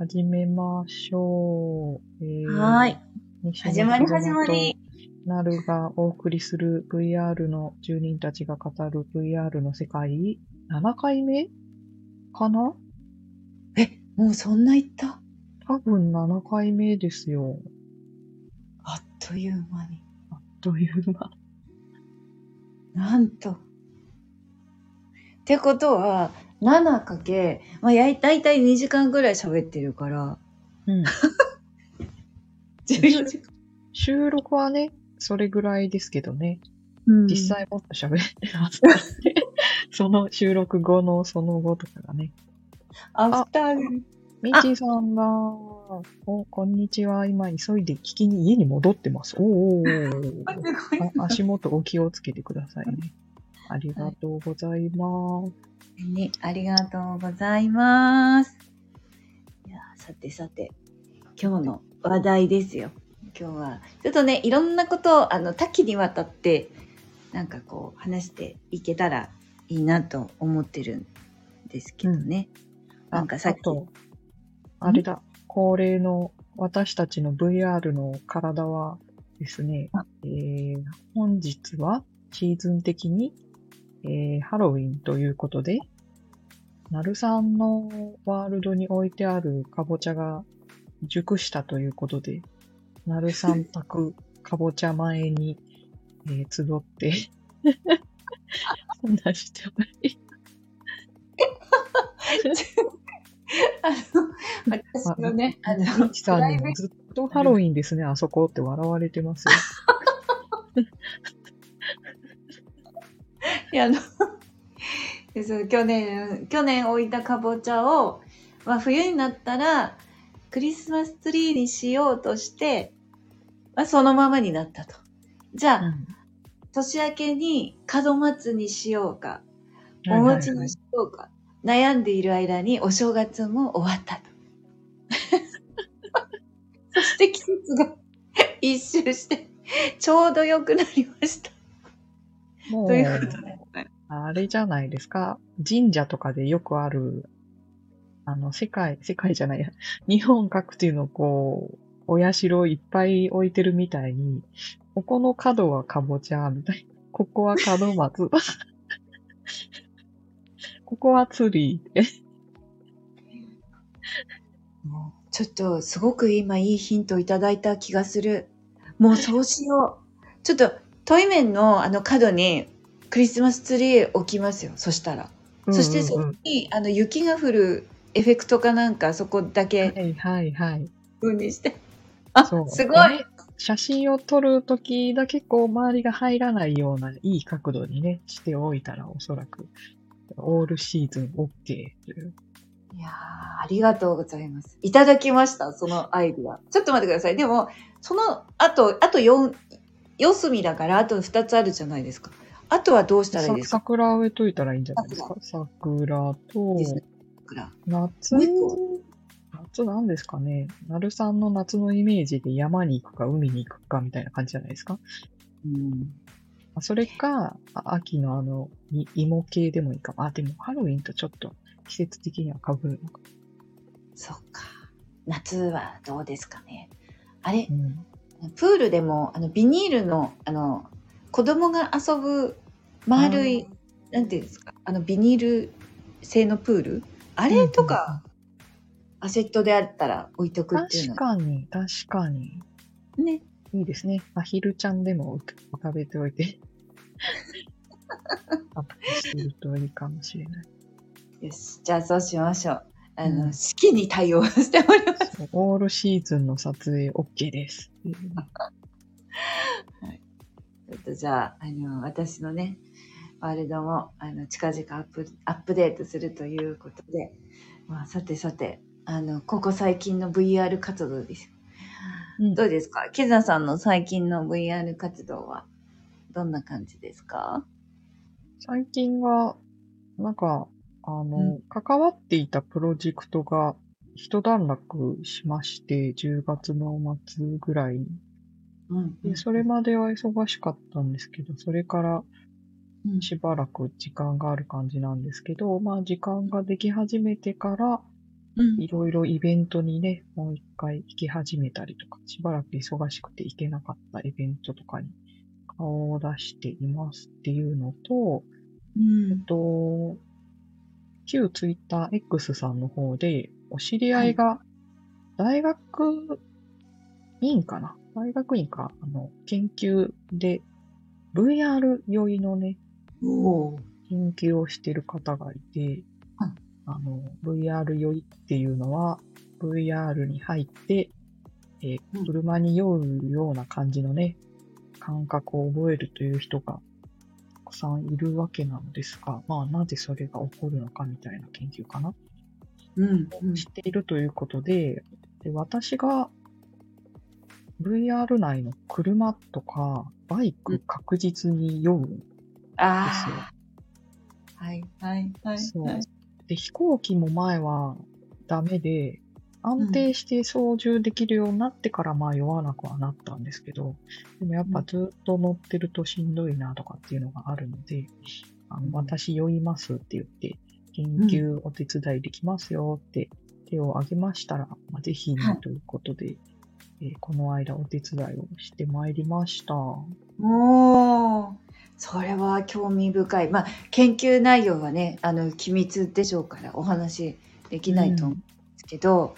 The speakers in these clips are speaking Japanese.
始めましょう。えー、はーい。西始まり本始まり。なるがお送りする VR の住人たちが語る VR の世界、7回目？かな？え、もうそんな言った？多分7回目ですよ。あっという間に。という間。なんと。ってことは、7かけ、まあ、やい、だいたい2時間ぐらい喋ってるから、うん。14時間。収録はね、それぐらいですけどね。うん実際もっと喋ってますからね。その収録後のその後とかがね。アフター、みちさんが、お、こんにちは。今急いで聞きに家に戻ってます。おーお 足元お気をつけてくださいね。ありがとうございます。にありがとうございます。いや、さてさて、今日の話題ですよ。今日は、ちょっとね、いろんなことを、あの、多岐にわたって、なんかこう、話していけたらいいなと思ってるんですけどね。なんかさっきあと、あれだ、恒例の私たちの VR の体はですねあ、えー、本日はシーズン的に、えー、ハロウィンということで、なるさんのワールドに置いてあるかぼちゃが熟したということで、なるさん宅かぼちゃ前に、えー集って、話しておりあの、私のね、あの、ミキさんにもずっとハロウィンですね、あそこって笑われてますよ。いや、あの、でそう去年、去年置いたかぼちゃを、まあ、冬になったら、クリスマスツリーにしようとして、まあ、そのままになったと。じゃあ、うん年明けに門松にしようか、お餅にしようか、悩んでいる間にお正月も終わったと。そして季節が一周して、ちょうど良くなりました。もということで。あれじゃないですか。神社とかでよくある、あの、世界、世界じゃないや、日本各地のこう、お社いっぱい置いてるみたいに、ここの角はかぼちゃ、みたいな。ここは門松。ここはツリー。ちょっとすごく今いいヒントいただいた気がする。もうそうしよう。ちょっとトイメンのあの角にクリスマスツリー置きますよ。そしたら。そしてそうんうんこにあの雪が降るエフェクトかなんかそこだうんけはいはいはい。風にして。あ、そうすごい。写真を撮るときだけこう周りが入らないようないい角度にね、しておいたらおそらくオールシーズン OK という。いやーありがとうございます。いただきました、そのアイディア。ちょっと待ってください。でも、その後、あと4、四隅だからあと2つあるじゃないですか。あとはどうしたらいいですか？さ桜植えといたらいいんじゃないですか？桜と夏夏なんですかね。なるさんの夏のイメージで山に行くか海に行くかみたいな感じじゃないですか？うんあそれか、あ秋のあの、い芋系でもいいかも。あ、でもハロウィンとちょっと季節的には被るのか。そっか。夏はどうですかね。あれ？う、ん。プールでも、あの、ビニールの、あの、子供が遊ぶ丸い、なんていうんですか、あの、ビニール製のプール？あれとか、アセットであったら置いとくっていうのは。確かに、確かに。ね。いいですね。アヒルちゃんでも浮かべておいて。アップするといいかもしれない。よし。じゃあそうしましょう。あの、うんに対応しております。オールシーズンの撮影 OK です。ちょっとじゃあ、あの、私のね、ワールドも、あの、近々アップ、アップデートするということで、まあ、さてさて、あの、ここ最近の VR 活動ですよ。うん。どうですか？キザさんの最近の VR 活動は、どんな感じですか？最近は、なんか、あの、うん。関わっていたプロジェクトが一段落しまして、10月の末ぐらいに。うん。で、それまでは忙しかったんですけど、それからうん。しばらく時間がある感じなんですけど、まあ時間ができ始めてから、うん。いろいろイベントにね、もう一回行き始めたりとか、しばらく忙しくて行けなかったイベントとかに顔を出していますっていうのと、うん。えっと、旧ツイッター X さんの方で、お知り合いが、大学院かな？大学院か、あの、研究で、VR 酔いのね、研究をしている方がいて、はいあの、VR 酔いっていうのは、VR に入って、えーうん。車に酔うような感じのね、感覚を覚えるという人がたくさんいるわけなのですが、まあ、なぜそれが起こるのかみたいな研究かな。うんうん知っているということで、で私が VR 内の車とかバイク確実に酔うんですよ。はいはいはい。そうはい。で、飛行機も前はダメで、安定して操縦できるようになってからまあ酔わなくはなったんですけど、でもやっぱずっと乗ってるとしんどいなとかっていうのがあるので、あうんの私酔いますって言って、研究お手伝いできますよって手を挙げましたら、まあ、ぜひねはいということで、えーこの間お手伝いをしてまいりました。おーそれは興味深い。まあ、研究内容はね、あの、機密でしょうからお話できないと思うんですけど、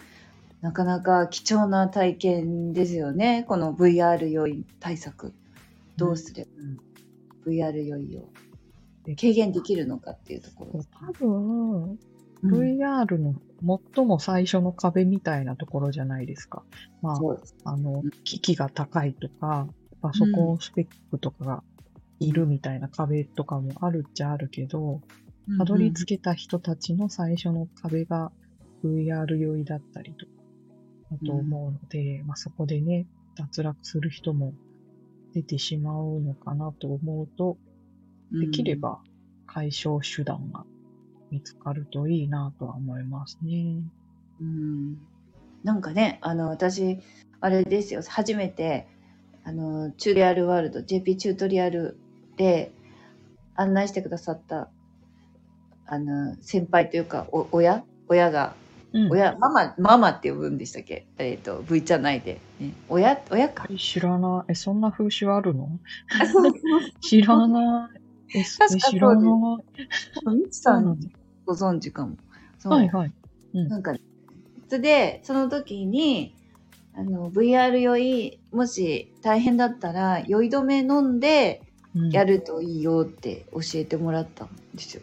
なかなか貴重な体験ですよね。この VR 酔い対策。どうすれば、VR 酔いを軽減できるのかっていうところ。多分、うん VR の最も最初の壁みたいなところじゃないですか。まあ、そうです。あのうん、機器が高いとか、パソコンスペックとかがいるみたいな壁とかもあるっちゃあるけど、たどり着けた人たちの最初の壁が VR 酔いだったりとか、だと思うので、まあそこでね、脱落する人も出てしまうのかなと思うと、できれ、ば解消手段が見つかるといいなとは思いますね。うんなんかね、あの、私、あれですよ、初めて、あの、チュートリアルワールド、JP チュートリアルで案内してくださった、あの、先輩というか、お親？親が、うん。親、ママ、ママって呼ぶんでしたっけ？えっ、と、V ちゃん内で。ね、親、親か？知らない。え、そんな風習あるの？知らない。え、確か。そう。みちさんそうなんだ。ご存知かも。はいはい。なんか、それで、その時に、あの、VR 酔い、もし大変だったら、酔い止め飲んでうん、やるといいよって教えてもらったんですよ。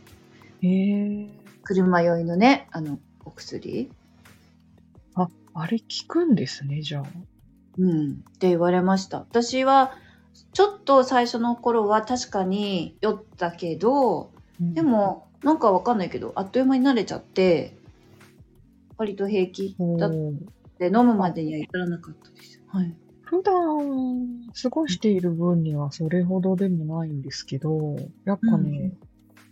へえ。車酔いのね、あの、お薬。あ、あれ効くんですね、じゃあ。うん。って言われました。私は、ちょっと最初の頃は確かに酔ったけど、うんで、も、なんかわかんないけど、あっという間に慣れちゃって、割と平気おだっーて、飲むまでには至らなかったです。はい。普段過ごしている分にはそれほどでもないんですけど、やっぱね、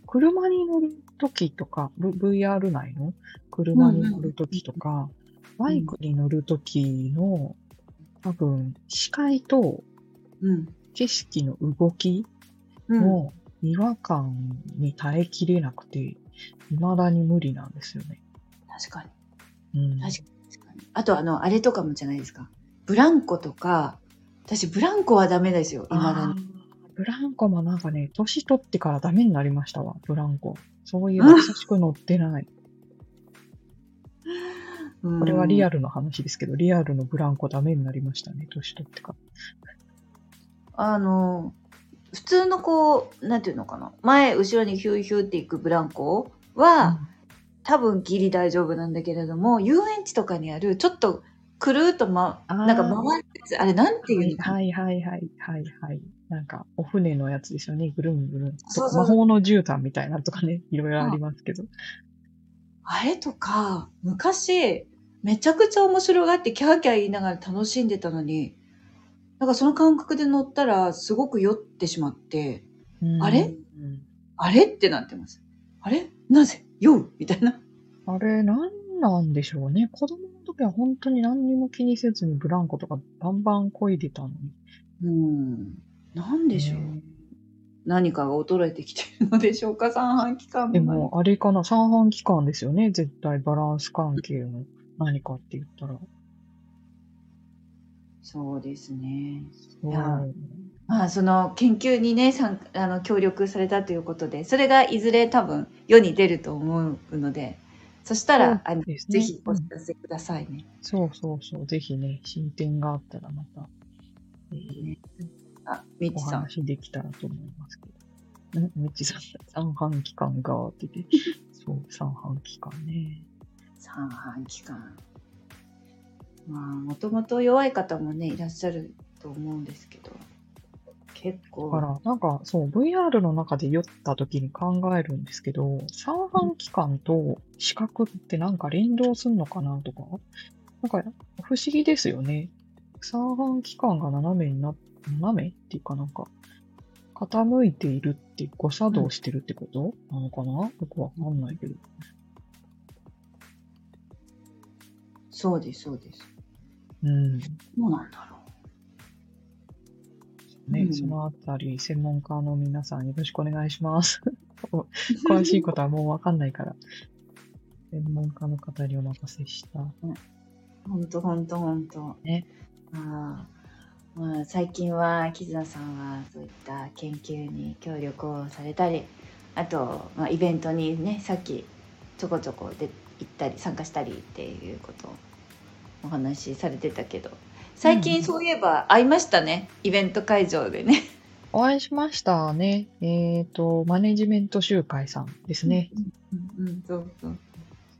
車に乗るときとか、V- VR 内の？車に乗るときとか、バイクに乗るときの、多分、視界とうん。景色の動きうん。の違和感に耐えきれなくて、未だに無理なんですよね。確かに。うん。確かに。あと、あの、あれとかもじゃないですか。ブランコとか、私、ブランコはダメですよ、未だに。ブランコもなんかね、年取ってからダメになりましたわ、ブランコ。そういえば久しく乗ってない。これはリアル。ルの話ですけど、リアルのブランコダメになりましたね、年取ってかあの、普通のこう、なんていうのかな。前、後ろにヒューヒューっていくブランコら。は、多分ギリ大丈夫なんだけれども、遊園地とかにある、ちょっと、くるーっとま、なんか回るやつ、あれなんていうの。はいはいはいはいはい。なんか、お船のやつですよね、ぐるんぐるん。そうそう魔法の絨毯みたいなのとかね、いろいろありますけど。あれとか、昔、めちゃくちゃ面白がってキャーキャー言いながら楽しんでたのに、なんかその感覚で乗ったらすごく酔ってしまって、うんあれ？あれ？ってなってます。あれ？なぜ？酔う？みたいな。あれ、なんなんでしょうね。子供の時は本当に何にも気にせずにブランコとかバンバン漕いでたのに。うん。なんでしょう。ね何かが衰えてきているのでしょうか？三半規管でのも、あれかな、三半規管ですよね。絶対バランス関係の何かって言ったら。そうですね。いやまあ、その研究にね、参あの協力されたということで、それがいずれ多分世に出ると思うので、そしたら、あのぜひお知らせくださいね。そうそうそう。ぜひね、進展があったらまた、えーあ、みおちさん。話できたらと思いますけど。ん？みっちさん、三半規管がってて、そう、三半規管ね。三半規管。まあ、もともと弱い方もね、いらっしゃると思うんですけど、結構。だから、なんか、そう、VR の中で酔った時に考えるんですけど、三半規管と視覚ってなんか連動するのかなとか、なんか、不思議ですよね。三半規管が斜めにな、斜めっていうかなんか、傾いているって誤作動してるってこと？なのかな？よくわかんないけど。そうです、そうです。うん。どうなんだろね、うんそのあたり、専門家の皆さんよろしくお願いします。詳しいことはもうわかんないから、専門家の方にお任せした。んと、ほんと、ほんと。ね。まあ、まあ、最近は、キズナさんはそういった研究に協力をされたり、あと、まあ、イベントにね、さっきちょこちょこで行ったり、参加したりっていうことをお話しされてたけど、最近そういえば会いましたね、イベント会場でね。お会いしましたね。えっ、と、マネジメント集会さんですね。うん、うん、そうそう。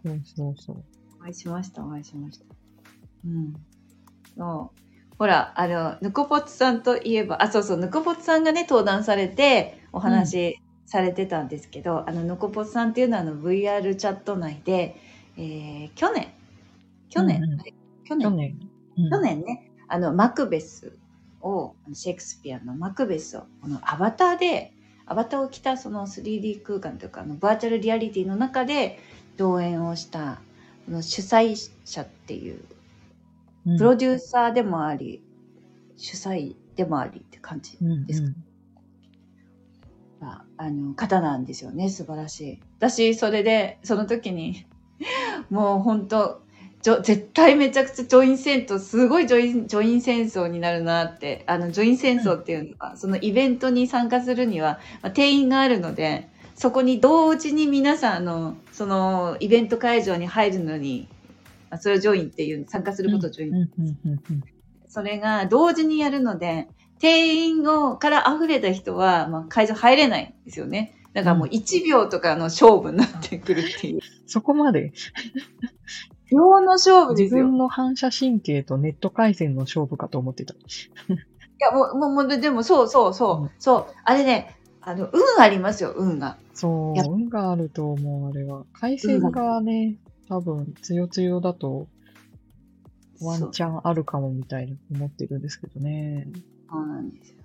そうそうそう。お会いしました、お会いしました。うん。そう。ほら、あの、ぬこぽつさんといえば、あ、そうそう、ぬこぽつさんがね、登壇されて、お話しされてたんですけど、あの、ぬこぽつさんっていうのは、あの、VR チャット内で、えー、去年、去年、うんうん去年、去年。うん。去年ね、あの、マクベスを、シェイクスピアのマクベスを、このアバターで、アバターを着たその 3D 空間というか、あのバーチャルリアリティの中で上演をした、この主催者っていう、うん。プロデューサーでもあり、主催でもありって感じうん。ですか？があの方なんですよね。素晴らしい。私それでその時にもう本当じょ絶対めちゃくちゃジョイン戦争すごいジョインジョイン戦争になるなってあのジョイン戦争っていうのは、そのイベントに参加するには、まあ、定員があるのでそこに同時に皆さんあのそのイベント会場に入るのに、まあ、それをジョインっていう参加することをジョイン。うんうんうんうんそれが同時にやるので、定員をから溢れた人は、まあ、会場入れないんですよね。だからもう1秒とかの勝負になってくるっていう。そこまで秒の勝負です自分の反射神経とネット回線の勝負かと思ってた。や、もう、もう、もうでも、そうそうそう、うんそう。あれね、あの、運ありますよ、運が。やそう、運があると思う、あれは。回線がね、多分、つよつよだと、ワンチャンあるかもみたいに思ってるんですけどね。そうなんですよ。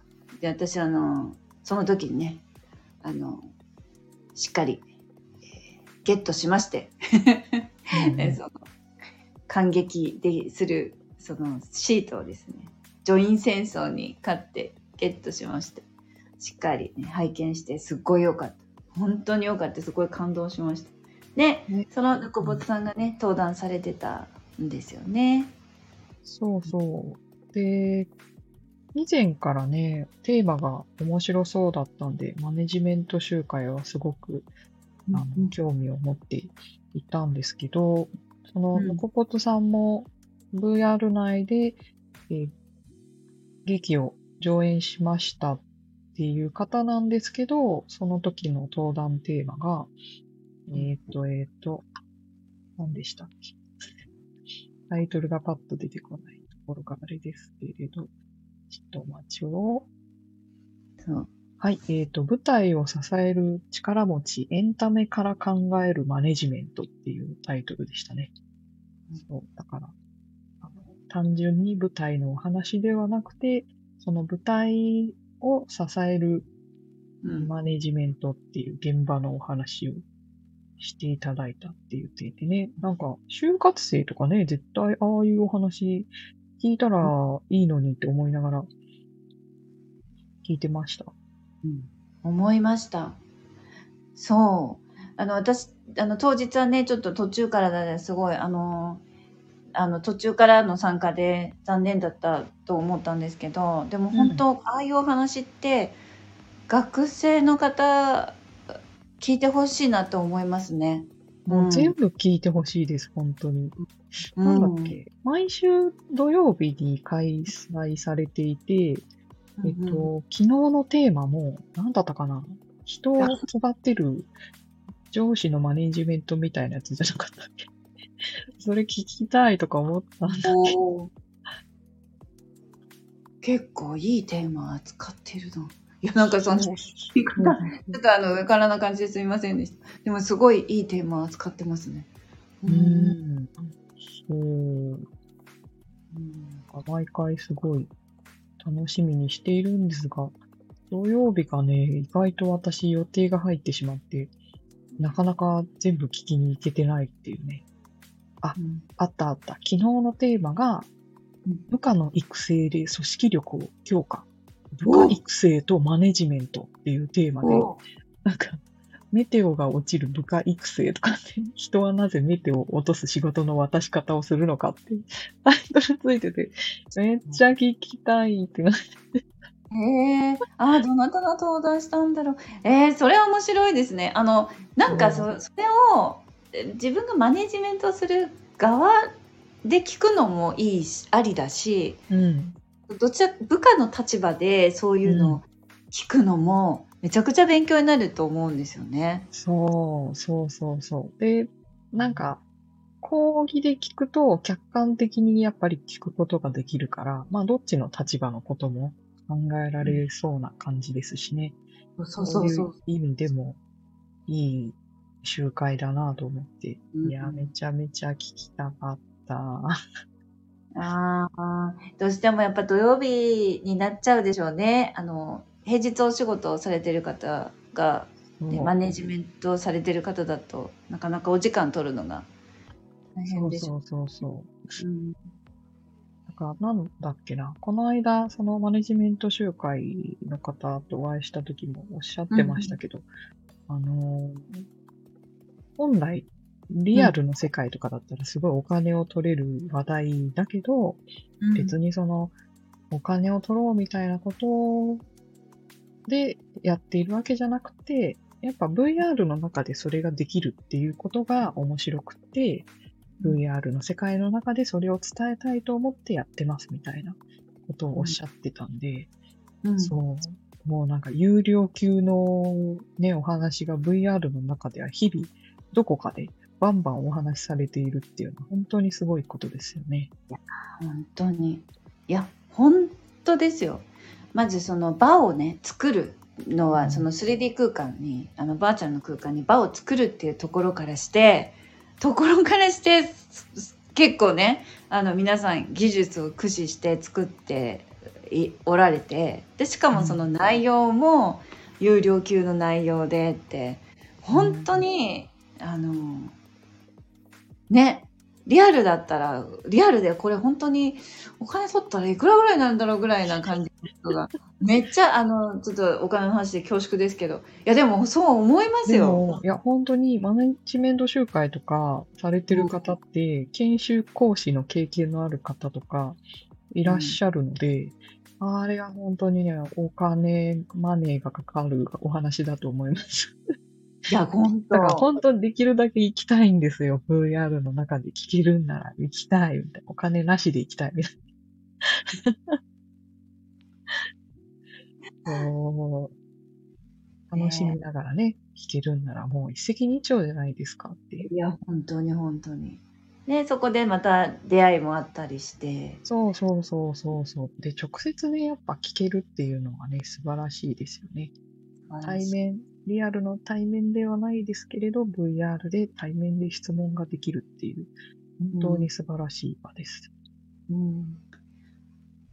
で、私、あの、その時にね、あの、しっかり、えーゲットしまして、うんえ その感激でするそのシートをですねジョイン戦争に勝ってゲットしましてしっかり、ね、拝見してすっごい良かった。本当に良かった。すごい感動しました。でねそのぬこぼつさんがね登壇されてたんですよね。そうそう。で、以前からね、テーマが面白そうだったんで、マネジメント集会はすごくあの興味を持っていたんですけど、その、うんのこぽとさんも VR 内で、えー劇を上演しましたっていう方なんですけど、その時の登壇テーマが、えっ、と、えっ、と、何でしたっけ？タイトルがパッと出てこないところがあれですけれど、ちょっとお待ちを。そうはい、えっ、と、舞台を支える力持ち、エンタメから考えるマネジメントっていうタイトルでしたね。そう、だから、あの単純に舞台のお話ではなくて、その舞台を支えるうんマネジメントっていう現場のお話をしていただいたって言っていてね、なんか、就活生とかね、絶対ああいうお話聞いたらいいのにって思いながら聞いてました。うん思いました。そう。あの、私、あの、当日はね、ちょっと途中からだね、すごい、あの、あの、途中からの参加で残念だったと思ったんですけど、でも本当、ああいうお話って、学生の方、聞いてほしいなと思いますね。もう全部聞いてほしいです、本当に。なんだっけ、毎週土曜日に開催されていて、えっと、昨日のテーマも、何だったかな人を育てる上司のマネジメントみたいなやつじゃなかったっけ？それ聞きたいとか思ったんだけど。結構いいテーマ扱ってるの。いや、なんかその、ちょっとあの、上からな感じですみませんでした。でもすごいいいテーマ扱ってますね。う。ん。そう。うん毎回すごい楽しみにしているんですが、土曜日がね、意外と私予定が入ってしまって、なかなか全部聞きに行けてないっていうね。うんあったあった。昨日のテーマがうん、部下の育成で組織力を強化。部下育成とマネジメントっていうテーマで、おなんか、メテオが落ちる部下育成とかって、人はなぜメテオを落とす仕事の渡し方をするのかって、タイトルついてて、めっちゃ聞きたいってなって。へえあーどなたが登壇したんだろう。えー、それは面白いですね。あの、なんかそそれをえ自分がマネジメントする側で聞くのもいいし、ありだし、うん。どちら部下の立場でそういうのを聞くのもめちゃくちゃ勉強になると思うんですよね。そう、そうそうそう。で、なんか、講義で聞くと客観的にやっぱり聞くことができるから、まあどっちの立場のことも考えられそうな感じですしね。そうそうそう。いう意味でもいい集会だなと思って、うんいや、めちゃめちゃ聞きたかった。ああ、どうしてもやっぱ土曜日になっちゃうでしょうね。あの、平日お仕事をされてる方が、ねマネジメントされてる方だとなかなかお時間取るのが大そう変でしょそうそうそう。うんだから、なんだっけな。この間、そのマネジメント集会の方とお会いした時もおっしゃってましたけど、あのー本来、リアルの世界とかだったらすごいお金を取れる話題だけど、別にその、お金を取ろうみたいなことでやっているわけじゃなくて、やっぱ VR の中でそれができるっていうことが面白くて、VR の世界の中でそれを伝えたいと思ってやってますみたいなことをおっしゃってたんで、うん。そう、もうなんか有料級のね、お話が VR の中では日々どこかでバンバンお話しされているっていうのは本当にすごいことですよね。本当に。いや本当ですよ。まずその場をね作るのはその 3D 空間にあのバーチャルの空間に場を作るっていうところからしてところからして結構ねあの皆さん技術を駆使して作っていおられてでしかもその内容も有料級の内容でって本当に、あのねリアルだったらリアルでこれ本当にお金取ったらいくらぐらいなんだろうぐらいな感じの人が めっちゃあのちょっとお金の話で恐縮ですけどいやでもそう思いますよ。いや、本当にマネジメント集会とかされてる方って、研修講師の経験のある方とかいらっしゃるので、あれは本当にね、お金、マネーがかかるお話だと思います。いや本当だから本当にできるだけ行きたいんですよ。VR の中で聞けるんなら行きたいみたいな。お金なしで行きたいみたいな。そう楽しみながらね、聞けるんならもう一石二鳥じゃないですかっていう。いや本当に本当に。ねそこでまた出会いもあったりして。そうそうそうそうそう。で、直接ね、やっぱ聞けるっていうのがね、素晴らしいですよね。対面、リアルの対面ではないですけれど、VR で対面で質問ができるっていう、本当に素晴らしい場です。うん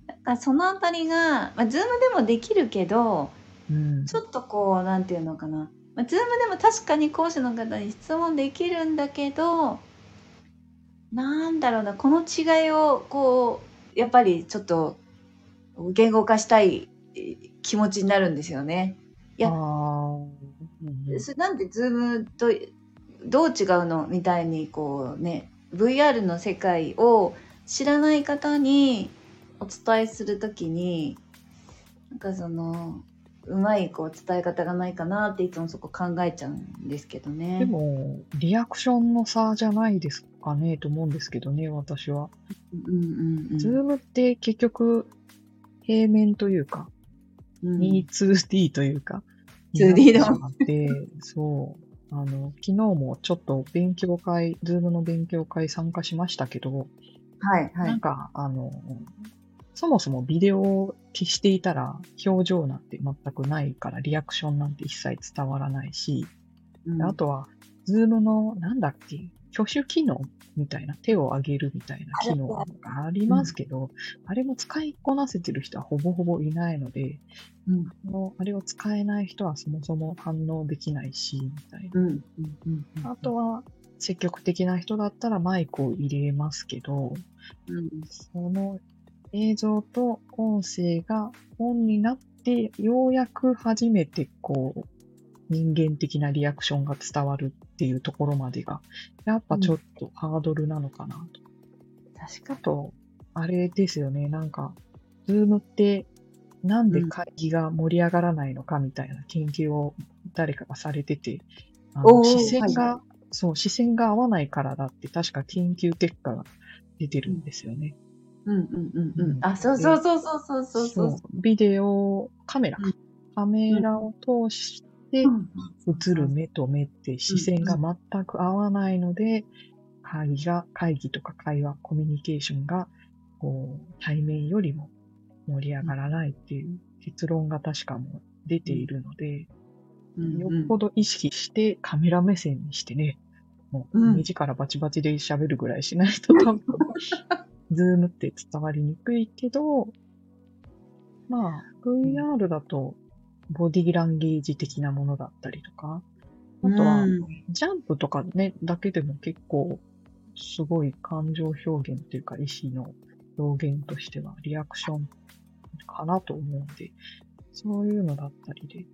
なんかそのあたりが、まあ、ズームでもできるけど、うん。ちょっとこう、なんていうのかな。まあ、ズームでも確かに講師の方に質問できるんだけど、なんだろうな、この違いを、こう、やっぱりちょっと言語化したいえ気持ちになるんですよね。やあーうんうんそれなんでズームとどう違うのみたいにこうね VR の世界を知らない方にお伝えするときになんかそのうまいこう伝え方がないかなっていつもそこ考えちゃうんですけどね。でも、リアクションの差じゃないですかねと思うんですけどね、私は。うんうんうん、ズームって結局、平面というか、うん 2D というか、2D だになってしまって、そう。あの、昨日もちょっと勉強会、ズームの勉強会参加しましたけど、はいはい。なんか、あの、そもそもビデオを消していたら、表情なんて全くないから、リアクションなんて一切伝わらないし、うん。あとは、ズームの、なんだっけ、挙手機能みたいな、手を上げるみたいな機能がありますけど、あれも使いこなせてる人はほぼほぼいないので、うん。あれを使えない人はそもそも反応できないし、みたいな。うんうんうんうんあとは、積極的な人だったらマイクを入れますけど、うん。その映像と音声がオンになって、ようやく初めてこう、人間的なリアクションが伝わるっていうところまでが、やっぱちょっとハードルなのかなと。確かあと、あれですよね、なんか、ズームって、なんで会議が盛り上がらないのかみたいな研究を誰かがされてて、視線が、はいそう、視線が合わないからだって確か研究結果が出てるんですよね。うんうんうんううん。ん。あ、そうそうそうそうそうそう。そう。ビデオ、カメラカメラを通してうん映る目と目って視線が全く合わないので、会議が、会議とか会話、コミュニケーションが、こう、対面よりも盛り上がらないっていう結論が確かもう出ているので、うんよっぽど意識してカメラ目線にしてね、もううん。目力バチバチで喋るぐらいしないと 多分、ズームって伝わりにくいけど、まあ、VR だとボディーランゲージ的なものだったりとか、あとは、うんジャンプとかね、だけでも結構、すごい感情表現というか、意思の表現としては、リアクションかなと思うんで、そういうのだったりで。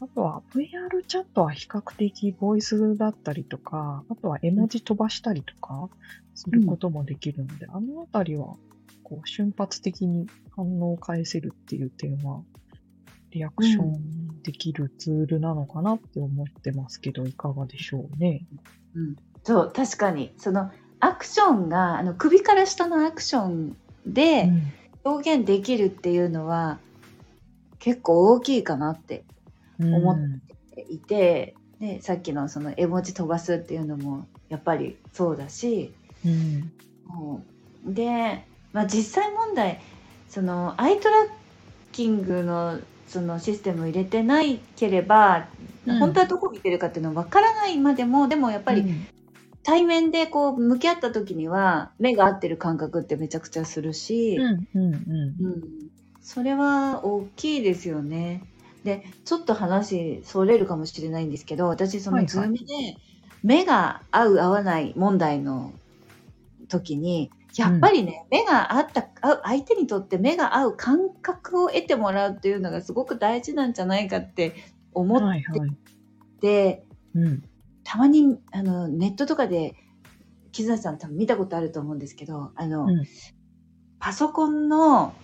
あとは、VR チャットは比較的ボイスだったりとか、あとは絵文字飛ばしたりとか、することもできるので、あのあたりは、こう、瞬発的に反応を返せるっていう点は、リアクションできるツールなのかなって思ってますけど、いかがでしょうね。そう確かに。そのアクションがあの首から下のアクションで表現できるっていうのは結構大きいかなってうん思っいてでさっきのその絵文字飛ばすっていうのもやっぱりそうだしうん。で、まあ、実際問題そのアイトラッキングのそのシステムを入れてないければ、うん本当はどこ見てるかっていうのは分からないまでもでもやっぱりうん対面でこう向き合った時には目が合ってる感覚ってめちゃくちゃするし、うん、うん、うん。うんそれは大きいですよね。でちょっと話それるかもしれないんですけど私そのズームで目が合う合わない問題の時にやっぱりね、目が合った相手にとって目が合う感覚を得てもらうっていうのがすごく大事なんじゃないかって思っはい、はい。て、うん。たまにあのネットとかで木崎さん多分見たことあると思うんですけどあの、うんパソコンの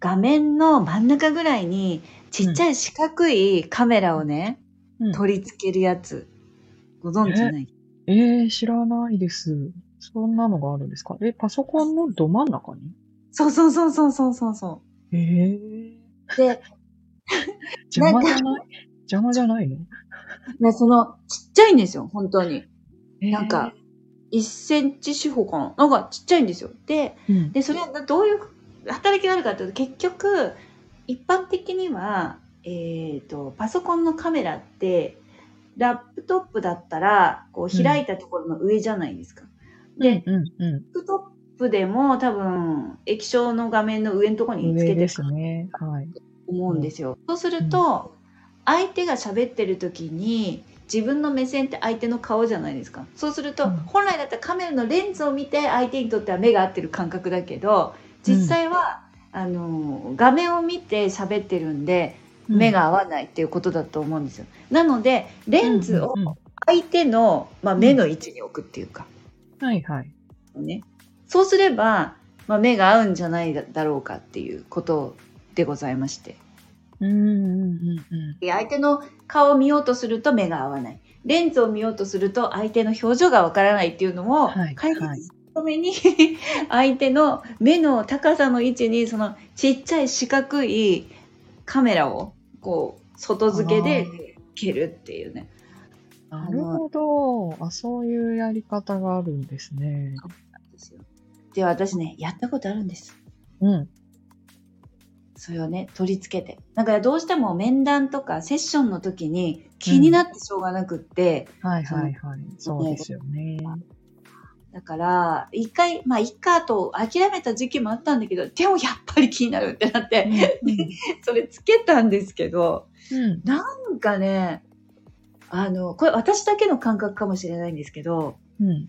画面の真ん中ぐらいにちっちゃい四角いカメラをね、うん取り付けるやつご存知ない？えー、知らないです。そんなのがあるんですか？え、パソコンのど真ん中に？そうそうそうそうそうそうそえー、うで 邪魔じゃない？邪魔じゃないの？でそのちっちゃいんですよ本当に。え。ーなんか、1センチ四方かな？なんかちっちゃいんですよ。でうん。でそれはどういう働きがあるかというと結局一般的には、えー、とパソコンのカメラってラップトップだったらこう開いたところの上じゃないですか。で、うん、うん、ラップトップでも多分液晶の画面の上のところ。につけてるね。はい。と思うんですよ。そうすると、相手が喋ってる時に自分の目線って相手の顔じゃないですか。そうすると、本来だったらカメラのレンズを見て相手にとっては目が合ってる感覚だけど実際は、あの画面を見て喋ってるん。で目が合わないっていうことだと思うんですよ。なのでレンズを相手の、まあ、目の位置に置くっていうか、はいはい。ね、そうすれば、まあ、目が合うんじゃないだろうかっていうことでございましてうんうんうんうん。で相手の顔を見ようとすると目が合わないレンズを見ようとすると相手の表情がわからないっていうのをはい解決するために、相手の目の高さの位置にそのちっちゃい四角いカメラをこう外付けで蹴るっていうね。なるほど。あ、そういうやり方があるんですね。ですよで私ねやったことあるんです。うん。それをね取り付けてだからどうしても面談とかセッションの時に気になってしょうがなくって、はいはいはい。そうですよね。だから一回まあいっかと諦めた時期もあったんだけどでもやっぱり気になるってなって、それつけたんですけどうん。なんかねあのこれ私だけの感覚かもしれないんですけどうん。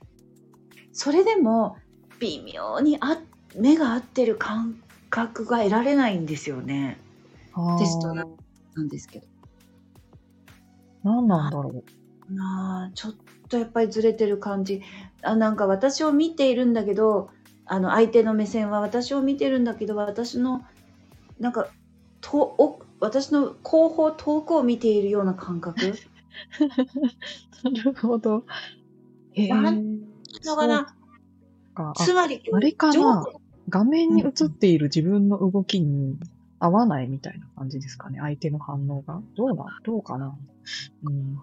それでも微妙にあ目が合ってる感覚が得られないんですよねテストななんですけど。何なんだろなあちょっとやっぱりずれてる感じあなんか私を見ているんだけどあの相手の目線は私を見てるんだけど私のなんかとお私の後方遠くを見ているような感覚う。なるほど。へえ。なんだからそうか。あつまりあれかな？上画面に映っている自分の動きに合わないみたいな感じですかね？相手の反応が？どうな、どうかな？うん。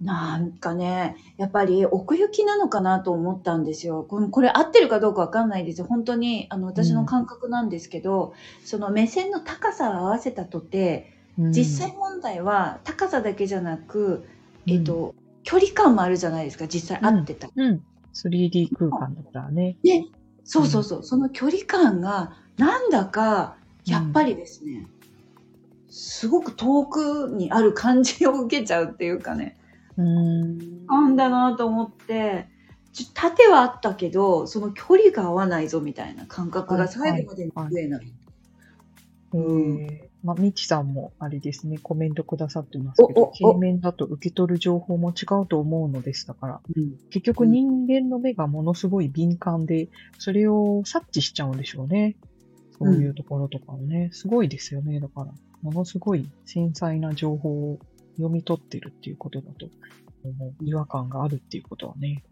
なんかねやっぱり奥行きなのかなと思ったんですよこのこれ合ってるかどうかわかんないですよ本当にあの私の感覚なんですけど、その目線の高さを合わせたとてうん実際問題は高さだけじゃなく、えっ、と、距離感もあるじゃないですか、実際合ってたら。うん。3D 空間だったらね。ね、そうそうそう、その距離感が、なんだか、やっぱりですね、すごく遠くにある感じを受けちゃうっていうかね、うん。なんだなと思って、縦はあったけど、その距離が合わないぞみたいな感覚が最後まで増えない。えー、まあ、みちさんもあれですね、コメントくださってますけど平面だと受け取る情報も違うと思うのですだから、うん結局人間の目がものすごい敏感で、それを察知しちゃうんでしょうね。そういうところとかをね、すごいですよね。だから、ものすごい繊細な情報を読み取ってるっていうことだと思う。違和感があるっていうことはね。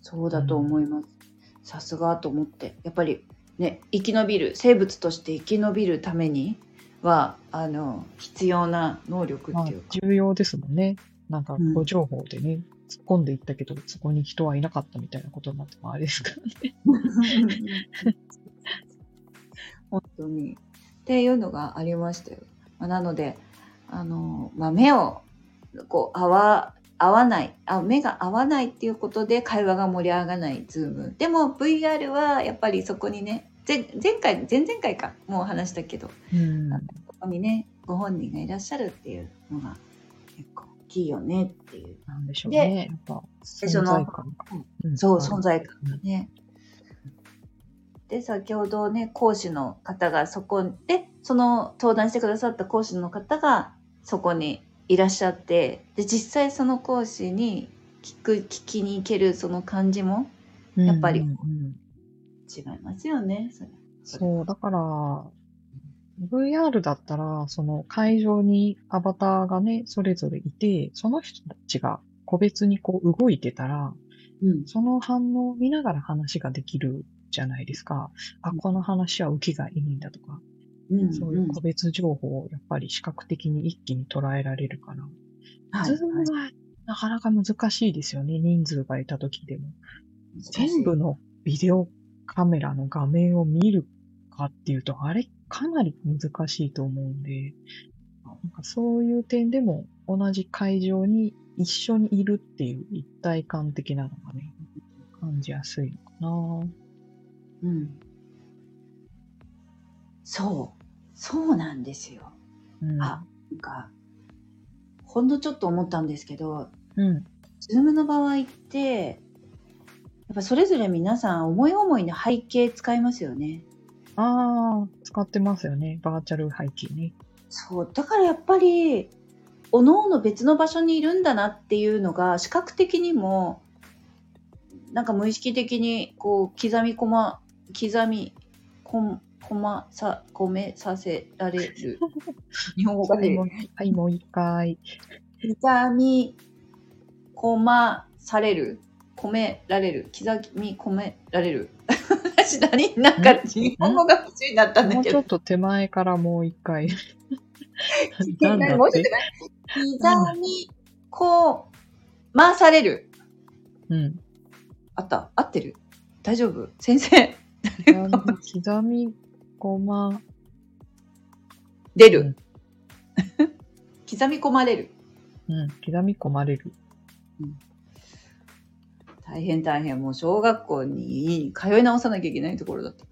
そうだと思います。さすがと思って。やっぱりね、生き延びる、生物として生き延びるためには、あの、必要な能力まあっていうか。、重要ですもんね。なんかうん、ご情報でね、突っ込んでいったけど、そこに人はいなかったみたいなことになってもあれですからね。本当に。っていうのがありましたよ。まあなので、あの、まあ、目を、こう、合わ、合わないあ、目が合わないっていうことで会話が盛り上がらないズーム。でも VR はやっぱりそこにね、前前回、前々回か、もう話したけど、うん。そこにね、ご本人がいらっしゃるっていうのが結構大きいよねっていう。なんでしょうね。やっぱ、存でその在感が。んそう、存在感がね。で、先ほどね、講師の方がそこで、その登壇してくださった講師の方がそこにいらっしゃって、で、実際その講師に聞く、聞きに行けるその感じもやっぱりうんうんうん違いますよね。それそう、だから、VR だったら、その会場にアバターがね、それぞれいて、その人たちが個別にこう動いてたら、うん。その反応を見ながら話ができるじゃないですか。あ、この話は受けがいいんだとか、うん。そういう個別情報をやっぱり視覚的に一気に捉えられるから。はいズームはなかなか難しいですよね。人数がいた時でも。はい全部のビデオカメラの画面を見るかっていうと、あれかなり難しいと思うんで、なんかそういう点でも同じ会場に一緒にいるっていう一体感的なのがね、感じやすいのかうん。そう。そうなんですよ。な。あなんか、ほんのちょっと思ったんですけど、うん。うん。ズームの場合って、やっぱそれぞれ皆さん思い思いの背景使いますよね。ああ、使ってますよね。バーチャル背景ね。そう。だからやっぱり、おのおの別の場所にいるんだなっていうのが、視覚的にも、なんか無意識的に、こう、刻みこま、刻み、こん、こまさ、込めさせられる。日本語がねはい、もう一回。刻み込まされる。込められる。刻み込められる。私何なんか日本語が不思議だったんだけどもうちょっ。と手前からもう一回。刻みこまされる。うん。あった合ってる？大丈夫？先生。刻みごま、出るうん。刻み込まれる。うん、刻み込まれる。大変大変。もう小学校に通い直さなきゃいけないところだった。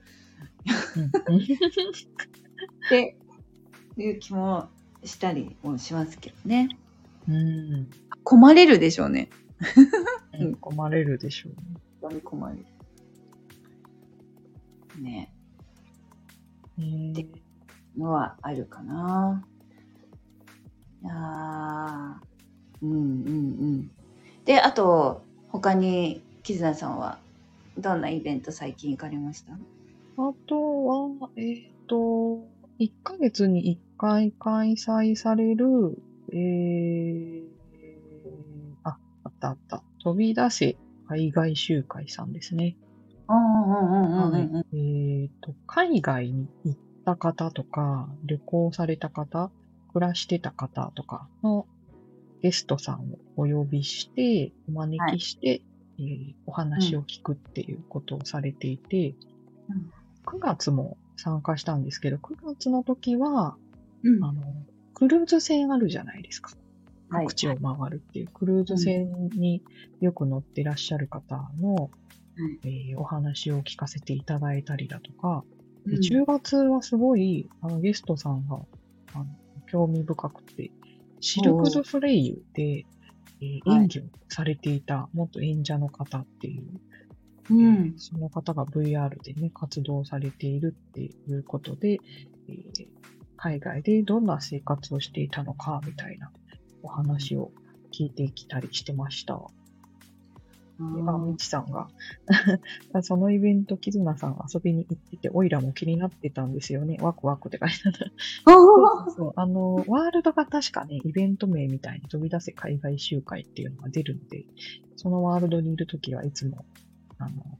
うん、っていう気もしたりもしますけどね。うん。込まれるでしょうね。うん、込まれるでしょうね。刻み込まれる。ね。えーでのはあるかな。いやーうんうんうん。で、あと、他に、キズナさんは、どんなイベント最近行かれました？あとは、えっ、と、1ヶ月に1回開催される、えー、あ、あったあった。飛び出せ海外集会さんですね。えっ、と、海外に行った方とか、旅行された方、暮らしてた方とかのゲストさんをお呼びして、お招きして、えーお話を聞くっていうことをされていて、うん。9月も参加したんですけど、9月の時は、うん。あの、クルーズ船あるじゃないですか。はい。各地を回るっていう、クルーズ船によく乗ってらっしゃる方の、えーお話を聞かせていただいたりだとか、で10月はすごいあのゲストさんがあの興味深くて、シルク・ドゥ・ソレイユで、えーはい演技をされていた元演者の方っていう、うん。その方が VR でね、活動されているっていうことで、えー海外でどんな生活をしていたのかみたいなお話を聞いてきたりしてました。であ、みちさんが、そのイベント、キズナさん遊びに行ってて、オイラも気になってたんですよね。ワクワクって書いてあった。そうそうあの、ワールドが確かね、イベント名みたいに飛び出せ海外集会っていうのが出るので、そのワールドにいるときはいつも、あの、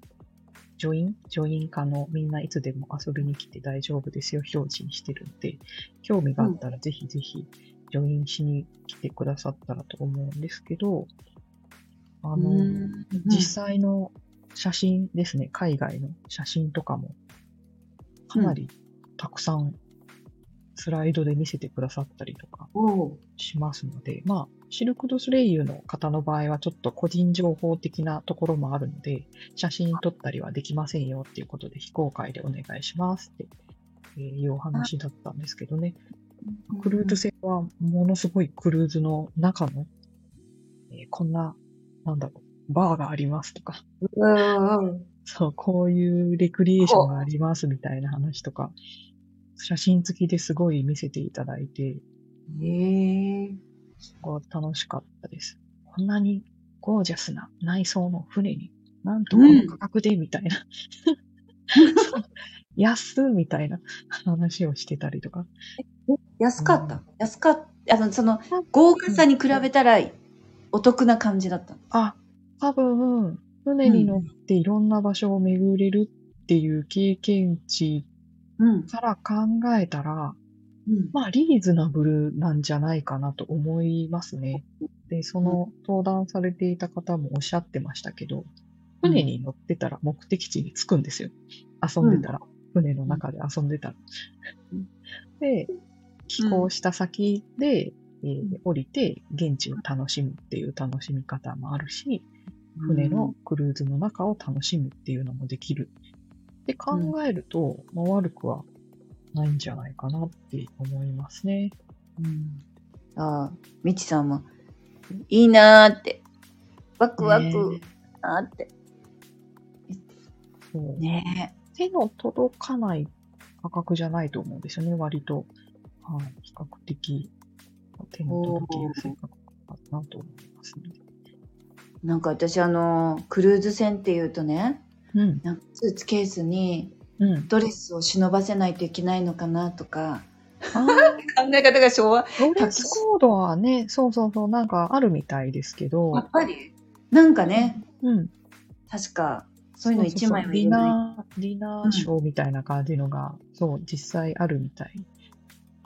ジョイン？ジョイン可のみんないつでも遊びに来て大丈夫ですよ表示にしてるんで、興味があったらぜひぜひジョインしに来てくださったらと思うんですけど、あの、うん。実際の写真ですね、海外の写真とかも、かなりたくさんスライドで見せてくださったりとかしますので、まあ、シルク・ドゥ・ソレイユの方の場合はちょっと個人情報的なところもあるので、写真撮ったりはできませんよっていうことで非公開でお願いしますってえーいうお話だったんですけどね。クルーズ船はものすごいクルーズの中の、えーこんな、なんだろう、バーがありますとか、うんうんそう、こういうレクリエーションがありますみたいな話とか、写真付きですごい見せていただいて、へえ。すごい楽しかったです。こんなにゴージャスな内装の船に、なんとこの価格でみたいな、安っみたいな話をしてたりとか。安かった？安かった。あの、その、豪華さに比べたら、お得な感じだった。あ、多分、船に乗っていろんな場所を巡れるっていう経験値うん。から考えたら、うん。まあ、リーズナブルなんじゃないかなと思いますね。で、その登壇されていた方もおっしゃってましたけど、船に乗ってたら目的地に着くんですよ。遊んでたら。船の中で遊んでたらうん。で、寄港した先で、えー降りて現地を楽しむっていう楽しみ方もあるし、船のクルーズの中を楽しむっていうのもできる。って考えると、まあ、悪くはないんじゃないかなって思いますね。うん。ああ、みちさんも、いいなーって、ワクワクねなーって。そうね手の届かない価格じゃないと思うんですよね、割と。はい、比較的手の届きやすい価格かなと思いますので。なんか私あの、クルーズ船っていうとね、うん。なんかスーツケースにうん。ドレスを忍ばせないといけないのかなとか、あ 考え方が昭和。ードレスコードはね、そうそうそう、なんかあるみたいですけどや、っぱり、なんかね、うん。確か、そういうの一枚はディ。ナー、ディナーショーみたいな感じのが、そう、実際あるみたい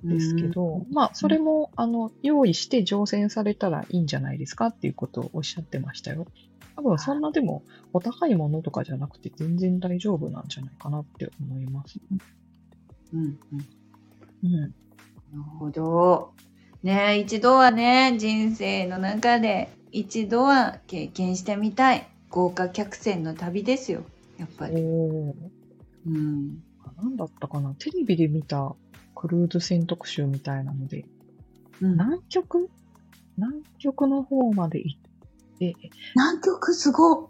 ですけど、まあ、それも、あの、用意して乗船されたらいいんじゃないですかっていうことをおっしゃってましたよ。多分、そんなでも、お高いものとかじゃなくて、全然大丈夫なんじゃないかなって思います。うんうん。うん。なるほど。ねえ一度はね、人生の中で一度は経験してみたい豪華客船の旅ですよ。やっぱり。うん。なんだったかなテレビで見たクルーズ船特集みたいなので、うん、南極？南極の方まで行って、南極すごっ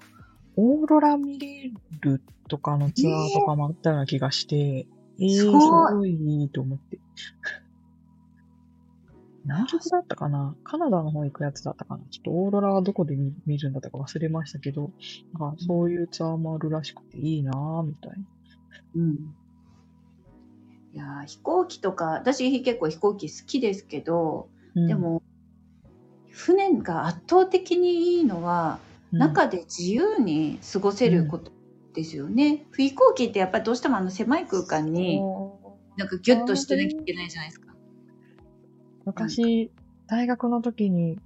オーロラ見れるとかのツアーとかもあったような気がして、えー、すすごいごいと思って。南極だったかな？カナダの方行くやつだったかな？ちょっとオーロラはどこで見見るんだったか忘れましたけど、なんかそういうツアーもあるらしくていいなぁ、みたいな。うん。いやー飛行機とか、私結構飛行機好きですけど、うんで、も、船が圧倒的にいいのは、うん中で自由に過ごせることですよね。飛行機ってやっぱりどうしてもあの狭い空間に、なんかギュッとしてなきゃいけないじゃないですか。昔、大学の時に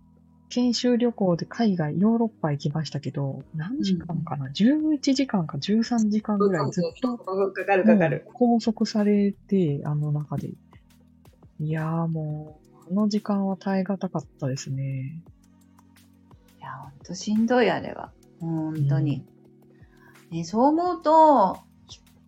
研修旅行で海外、ヨーロッパ行きましたけど、何時間かな、?11 時間か13時間ぐらいずっとかかるもう拘束されて、あの中で。いやーもう、あの時間は耐え難かったですね。いや、ほんとしんどいあれは。本当に。ね、そう思うと、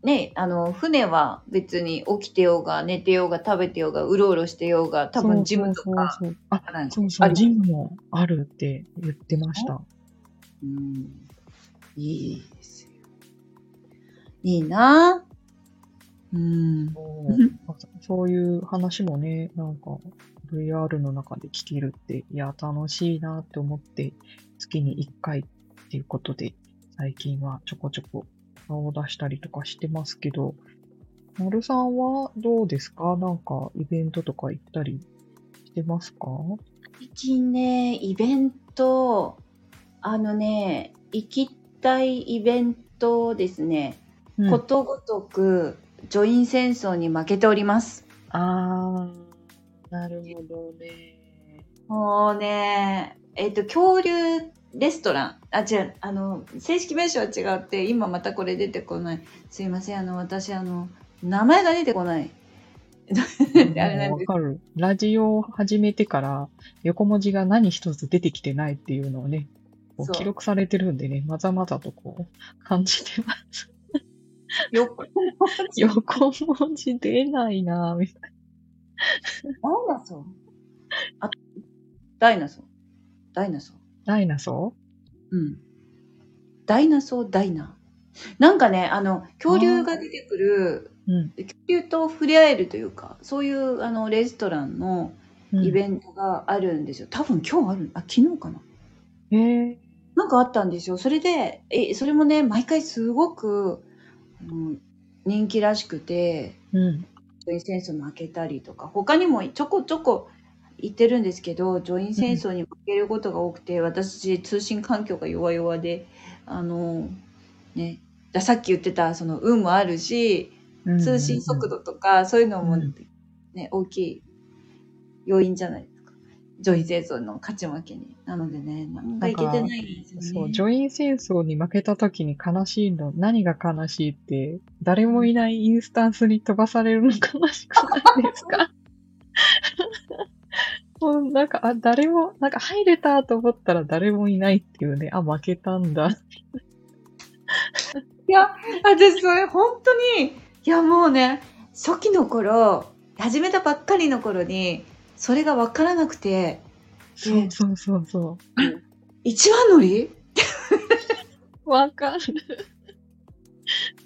ね、あの、船は別に起きてようが、寝てようが、食べてようが、うろうろしてようが、多分ジムとか、そうそうあ、そうそう、ジムもあるって言ってました。うん。いいですよ。いいなうん。そうそういう話もね、なんか VR の中で聞けるって、いや、楽しいなって思って、月に1回っていうことで、最近はちょこちょこ顔を出したりとかしてますけど、さんはどうですか？なんかイベントとか行ったりしてますか？最近ね、イベント、あのね、行きたいイベントですね、うんことごとく、ジョイン戦争に負けております。あー、なるほどね。もうね、えっ、と、恐竜レストラン。あ、違う、あの、正式名称は違って、今またこれ出てこない。すいません、あの、私、あの、名前が出てこない。わかる。ラジオを始めてから横文字が何一つ出てきてないっていうのをね、記録されてるんでね、まざまざとこう感じてます。横 横文字出ないなぁ、みたいダイナソーあ、ダイナソー。ダイナソー。な。ダイナソうん。ダイナソーダイナー。なんかね、あの、恐竜が出てくる、ーうん。恐竜と触れ合えるというか、そういうあのレストランのうん、イベントがあるんですよ。多分今日ある、あ、昨日かな。へーなんかあったんですよ。それで、え、それもね、毎回すごく、あの人気らしくて、うん。ジョイン戦争負けたりとか、他にもちょこちょこ言ってるんですけど、ジョイン戦争に負けることが多くて、私、通信環境が弱々で、あの、ね、ださっき言ってた、その、運もあるし、うん通信速度とか、そういうのもうんね、大きい要因じゃないですか。ジョイン戦争の勝ち負けに。なのでね、なんかいけてないんですよね。そう、ジョイン戦争に負けた時に悲しいの、何が悲しいって、誰もいないインスタンスに飛ばされるの悲しくないですか？もうなんか、あ、誰も、なんか入れたと思ったら誰もいないっていうね、あ、負けたんだ。いや、私それ本当に、いやもうね、初期の頃、始めたばっかりの頃に、それが分からなくて、そうそうそうそ一番乗り？う。わかる。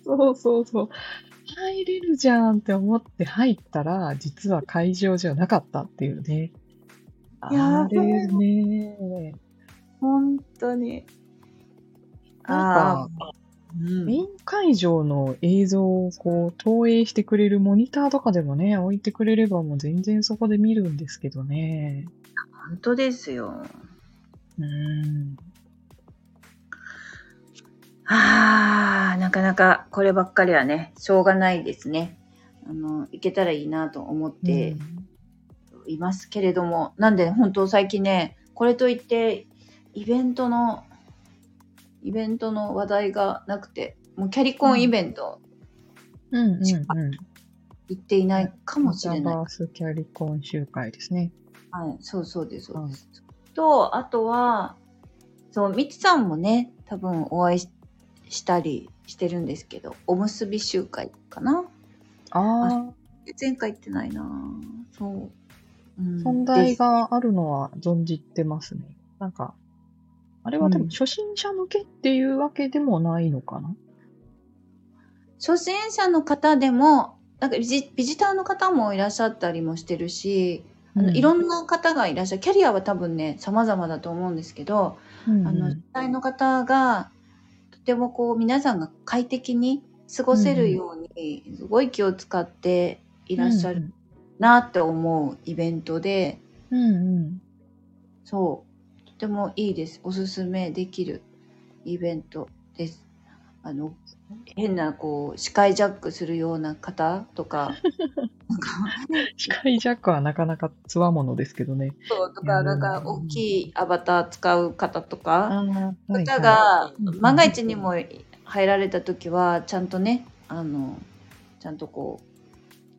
そうそうそう。入れるじゃんって思って入ったら、実は会場じゃなかったっていうね。あれね。本当に。なんか、うんメイン会場の映像をこう投影してくれるモニターとかでもね、置いてくれればもう全然そこで見るんですけどね。本当ですよ。うん。ああ、なかなかこればっかりはね、しょうがないですね。あの、いけたらいいなと思っていますけれども、なんで本当最近ね、これといって、イベントの、イベントの話題がなくて、もうキャリコンイベントうんうんうん。行っていないかもしれない。メタバースキャリコン集会ですね。はい、そうそうです、そうです。と、あとは、そう、みつさんもね、多分お会いししたりしてるんですけど、おむすび集会かなあ前回行ってないなそう。存在があるのは存じてますね。なんか、あれはでうん。も初心者向けっていうわけでもないのかな、初心者の方でも、なんかビジビジターの方もいらっしゃったりもしてるし、あのうん。いろんな方がいらっしゃる。キャリアは多分ね、様々だと思うんですけど、うんうん。あの、主体の方が、とてもこう、皆さんが快適に過ごせるように、すごい気を使っていらっしゃるなって思うイベントで、うんうん。そう、とてもいいです。おすすめできるイベントです。あの、変な、こう、視界ジャックするような方とか、なんか、スカイジャックはなかなかつわものですけどね。そうとか、なんか、大きいアバター使う方とか、ああ、方がうん万が一にも入られた時はちゃんとねあのちゃんとこ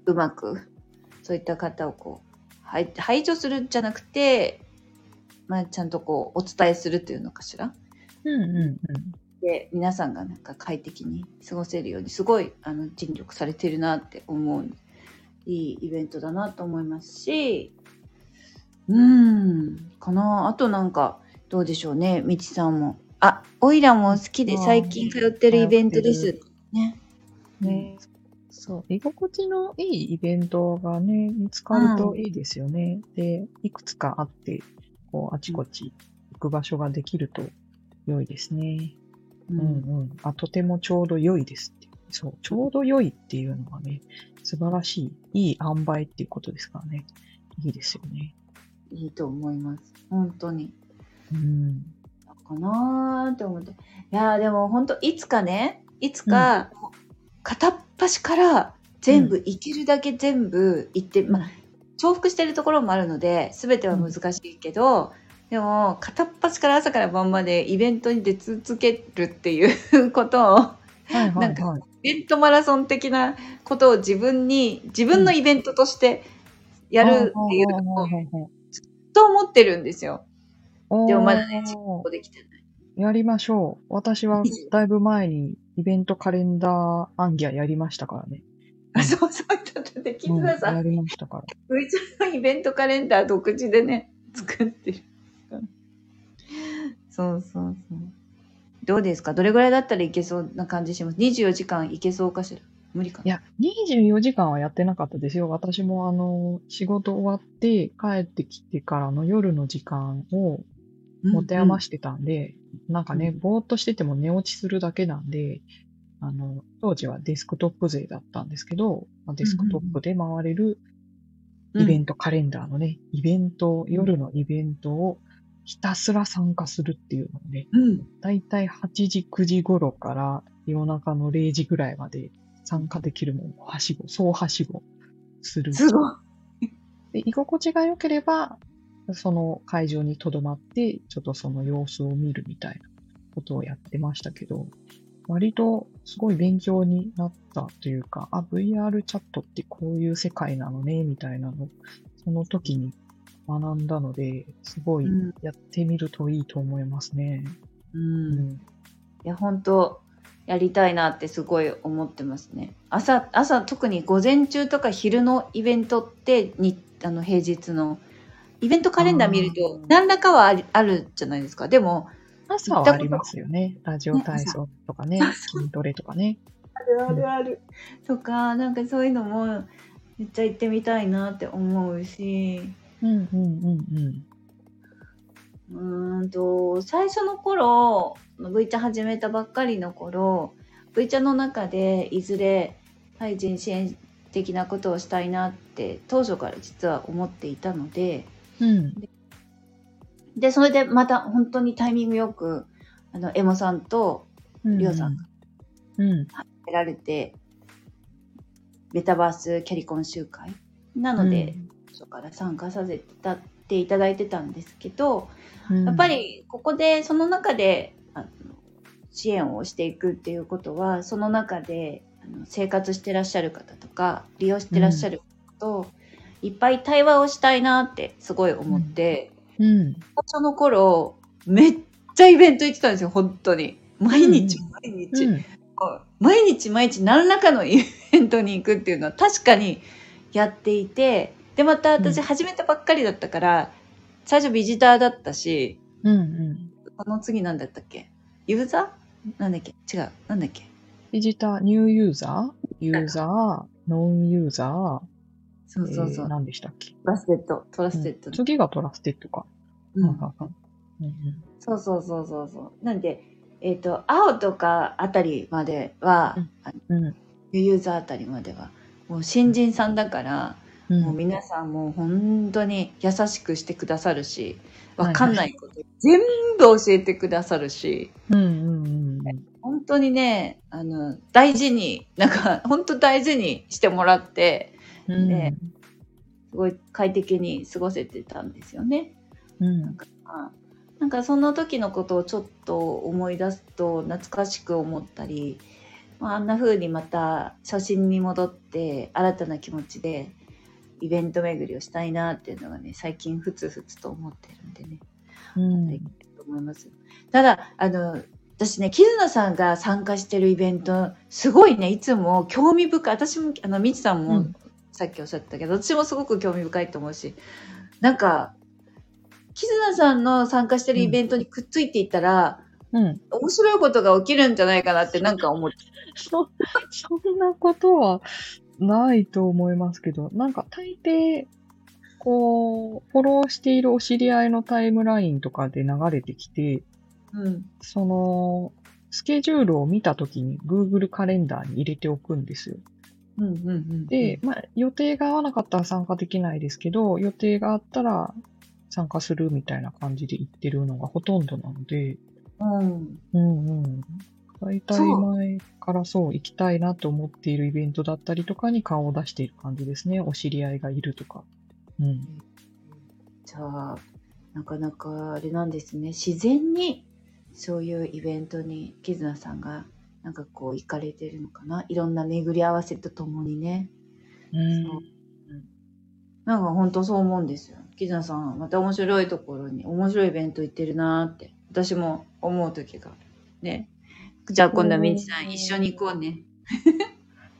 ううまくそういった方をこう排排除するんじゃなくて、まあ、ちゃんとこうお伝えするっていうのかしら？うんうんうん。で皆さんがなんか快適に過ごせるようにすごいあの尽力されてるなって思ういいイベントだなと思いますしうんかな。あとなんかどうでしょうね。みちさんも。あオイラも好きで最近通ってるイベントです。ね。ね、そう、居心地のいいイベントがね、見つかるといいですよね。で、いくつかあって、こう、あちこち行く場所ができると良いですね。ううんうん。あ、とてもちょうど良いですって。そう、ちょうど良いっていうのがね、素晴らしい、いい塩梅っていうことですからね。いいですよね。いいと思います本当にうん。かなーって思っていやーでも本当いつかねいつか、片っ端から全部行けるだけ全部行って、まあ重複してるところもあるので全ては難しいけど、でも片っ端から朝から晩までイベントに出続けるっていう ことをはいはいなんかはい。イベントマラソン的なことを自分に自分のイベントとしてやるっていうのをずっと思ってるんですよ。でもまだね、実行できてない。やりましょう。私はだいぶ前にイベントカレンダーアンギャやりましたからね。あそうそう、ちょっとできうん、るさ、やりましたから。うちのイベントカレンダー独自でね、作ってる。そうそうそう。どうですか？どれぐらいだったらいけそうな感じします？24時間いけそうかしら？無理かいや、24時間はやってなかったですよ。私もあの、仕事終わって帰ってきてからの夜の時間を持て余ししてたんで、なんかね、うんぼーっとしてても寝落ちするだけなんで、あの、当時はデスクトップ勢だったんですけど、まあデスクトップで回れるイベントカレンダーのね、イベント、夜のイベントをひたすら参加するっていうのをね、うん。だいたい8時、9時頃から夜中の0時ぐらいまで参加できるものをはしご、総はしごする。すごい。で居心地が良ければ、その会場に留まって、ちょっとその様子を見るみたいなことをやってましたけど、割とすごい勉強になったというか、あ、VR チャットってこういう世界なのね、みたいなのを、その時に学んだので、すごいうんやってみるといいと思いますね。う。うんん。いや、本当やりたいなってすごい思ってますね。朝、朝、特に午前中とか昼のイベントって、に、あの、平日の、イベントカレンダー見ると何らかはあるじゃないですか。でも、朝はありますよね。ラジオ体操とかね筋トレとかね。るあるある。とか、なんかそういうのもめっちゃ行ってみたいなって思うし、うんうんうんうん。うーんと、最初の頃、V 茶始めたばっかりの頃、V 茶の中でいずれ対人支援的なことをしたいなって当初から実は思っていたので、うん。で、それでまた本当にタイミングよく、あの、エモさんとうん。りょうさんがうん。出られて、メタバースキャリコン集会なので、最初から参加させていただいてたんですけど、うん、やっぱりここでその中であの支援をしていくっていうことはその中であの生活してらっしゃる方とか利用してらっしゃる方と、いっぱい対話をしたいなってすごい思って、うん。最初の頃めっちゃイベント行ってたんですよ本当に。毎日毎日、うん。毎日毎日何らかのイベントに行くっていうのは確かにやっていてでまた私うん。始めたばっかりだったから、最初ビジターだったしうんうん。その次なんだったっけ？ユーザー？なんだっけ？違う。なんだっけ？ビジター、ニューユーザー？ユーザー、ノンユーザー、そうそうそう。えー何でしたっけ？ Trusted。Trusted。次が Trusted か。うんうんうんそうそうそうそうそう。なんで、えっ、と、青とかあたりまでは、うんユーザーあたりまでは、もう新人さんだから、うんもう皆さんもう本当に優しくしてくださるし、はいわかんないこと全部教えてくださるし、うんうんうん本当にね、あの、大事に、なんか、本当大事にしてもらって、うん。ねすごい快適に過ごせてたんですよね。うん。あなんかその時のことをちょっと思い出すと懐かしく思ったり、まあ、あんな風にまた初心に戻って新たな気持ちでイベント巡りをしたいなっていうのがね最近ふつふつと思ってるんでね。うん。いいと思います。ただあの私ねキズナさんが参加してるイベントすごいねいつも興味深い。私もあのみちさんもうんさっきおっしゃってたけど、私もすごく興味深いと思うしなんかキズナさんの参加してるイベントにくっついていったら、うん。面白いことが起きるんじゃないかなってなんか思ってそ、そんなことはないと思いますけど、なんか大抵、こう、フォローしているお知り合いのタイムラインとかで流れてきて、うんその、スケジュールを見たときに Google カレンダーに入れておくんですよ。うんうんうんで、まあ、予定が合わなかったら参加できないですけど、予定があったら参加するみたいな感じで言ってるのがほとんどなので、うんうんうん。大体前からそう行きたいなと思っているイベントだったりとかに顔を出している感じですね。お知り合いがいるとか。うん。じゃあなかなかあれなんですね自然にそういうイベントにキズナさんがなんかこう行かれてるのかな？いろんな巡り合わせとともにね。うん。そう。なんか本当そう思うんですよ。キズナさんまた面白いところに面白いイベント行ってるなーって。私も思う時がね。じゃあ今度はミンチさん一緒に行こうね。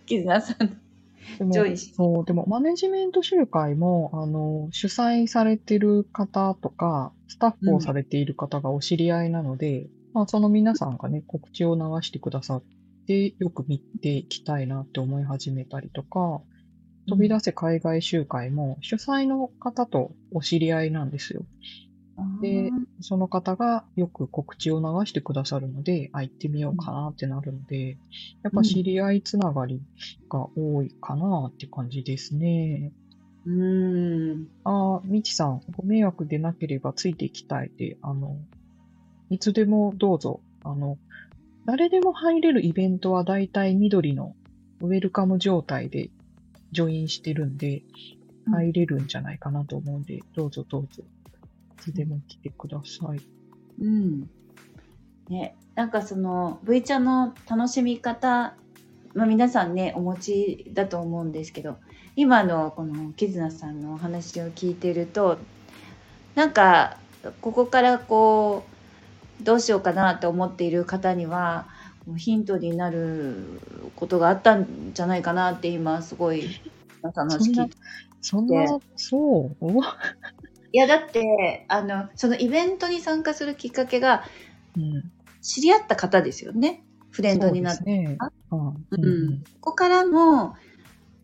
キズナさん。そう、でもマネジメント集会も、あの、主催されてる方とか、スタッフをされている方がお知り合いなので、まあその皆さんがね、告知を流してくださって、よく見ていきたいなって思い始めたりとか、飛び出せ海外集会も主催の方とお知り合いなんですよ。で、その方がよく告知を流してくださるので、あ、行ってみようかなってなるので、やっぱ知り合いつながりが多いかなって感じですね。うーんあ、みちさん、ご迷惑でなければついていきたいで、あの、いつでもどうぞ、あの、誰でも入れるイベントはだいたい緑のウェルカム状態でジョインしてるんで、うん入れるんじゃないかなと思うんで、どうぞどうぞ、いつでも来てください。うん。ね、なんかその V 茶の楽しみ方、まあ、皆さんねお持ちだと思うんですけど今のこのキズナさんのお話を聞いてるとなんかここからこうどうしようかなと思っている方にはヒントになることがあったんじゃないかなって今すごい話聞いて。そんな、そう？いやだってあのそのイベントに参加するきっかけがうん。知り合った方ですよね。フレンドになって、そうんうん。ここからも、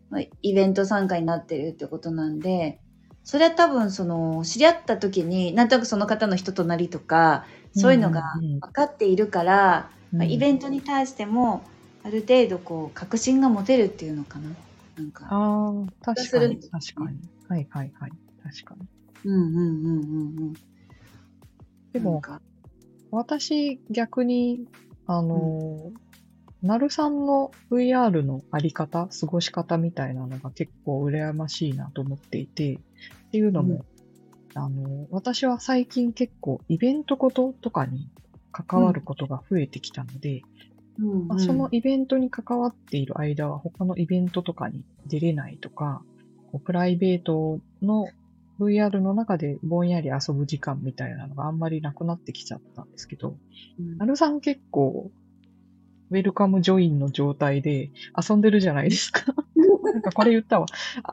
まあイベント参加になってるってことなんで、それは多分その知り合った時になんとなくその方の人となりとかそういうのがうんうんうん。分かっているから、うん。まあイベントに対してもある程度こう確信が持てるっていうのかな。なんか。ああ、確かに、確かに。はいはいはい。確かに。うんうんうんうんうん。でも、私、逆に、あの、なるさんの VR のあり方、過ごし方みたいなのが結構羨ましいなと思っていて、っていうのも、あの、私は最近結構イベントごととかに関わることが増えてきたので、うんうん。まあ、そのイベントに関わっている間は他のイベントとかに出れないとか、プライベートの VR の中でぼんやり遊ぶ時間みたいなのがあんまりなくなってきちゃったんですけど、うん。なるさん結構、ウェルカムジョインの状態で遊んでるじゃないですか。なんかこれ言ったわ。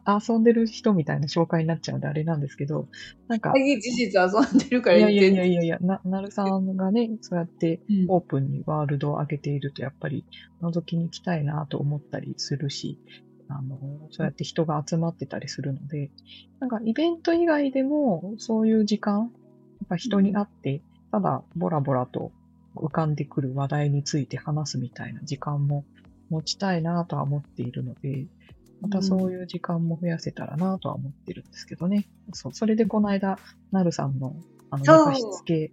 あ遊んでる人みたいな紹介になっちゃうんであれなんですけど、なんか、事実遊んでるからいやいやいやいやいや、な、なるさんがね、そうやってうんオープンにワールドを上げていると、やっぱり覗きに行きたいなと思ったりするし、あの、そうやって人が集まってたりするので、なんかイベント以外でも、そういう時間、やっぱ人に会って、ただボラボラと浮かんでくる話題について話すみたいな時間も持ちたいなとは思っているので、またそういう時間も増やせたらなとは思ってるんですけどね。そう、それでこの間、なるさんの、あの、寝かしつけ、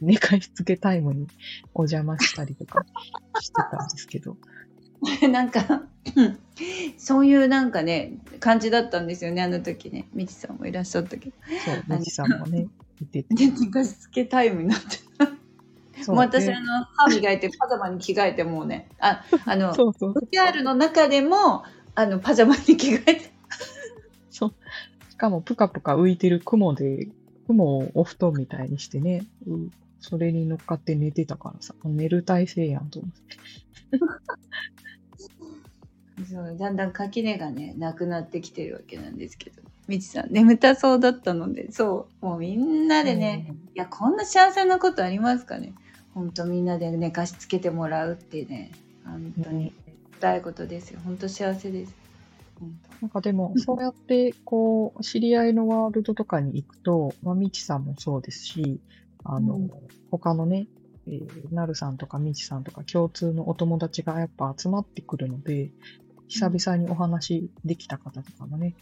寝かしつけタイムにお邪魔したりとか してたんですけど。なんかうんそういうなんかね感じだったんですよねあの時ねみちさんもいらっしゃったけどそう、みちさんもね、てて。で寝かしつけタイムになってもう。私であの歯磨いてパジャマに着替えてもうね。あ あのそうそう。VR の中でもあのパジャマに着替えて。そう。しかも、ぷかぷか浮いてる雲で、雲をお布団みたいにしてね、うんそれに乗っかって寝てたからさ、寝る体勢やんと思って。そうだんだん垣根がねなくなってきてるわけなんですけど。みちさん眠たそうだったのでそう。もうみんなでね、いやこんな幸せなことありますかね本当みんなで寝かしつけてもらうってね本当に辛いことですよ。本当幸せです。本なんかでも、そうやって、こう、知り合いのワールドとかに行くと、まあ、みちさんもそうですし、あの、うん。他のね、えーなるさんとかみちさんとか共通のお友達がやっぱ集まってくるので、久々にお話できた方とかもね、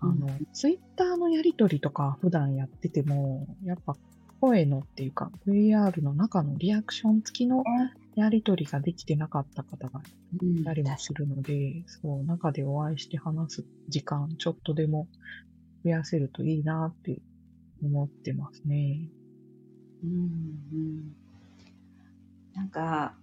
あの、ツイッターのやりとりとか普段やってても、やっぱ声のっていうか、VR の中のリアクション付きのやりとりができてなかった方が当にたりもするので、そう、中でお会いして話す時間、ちょっとでも増やせるといいなって思ってますね。うんうんなんか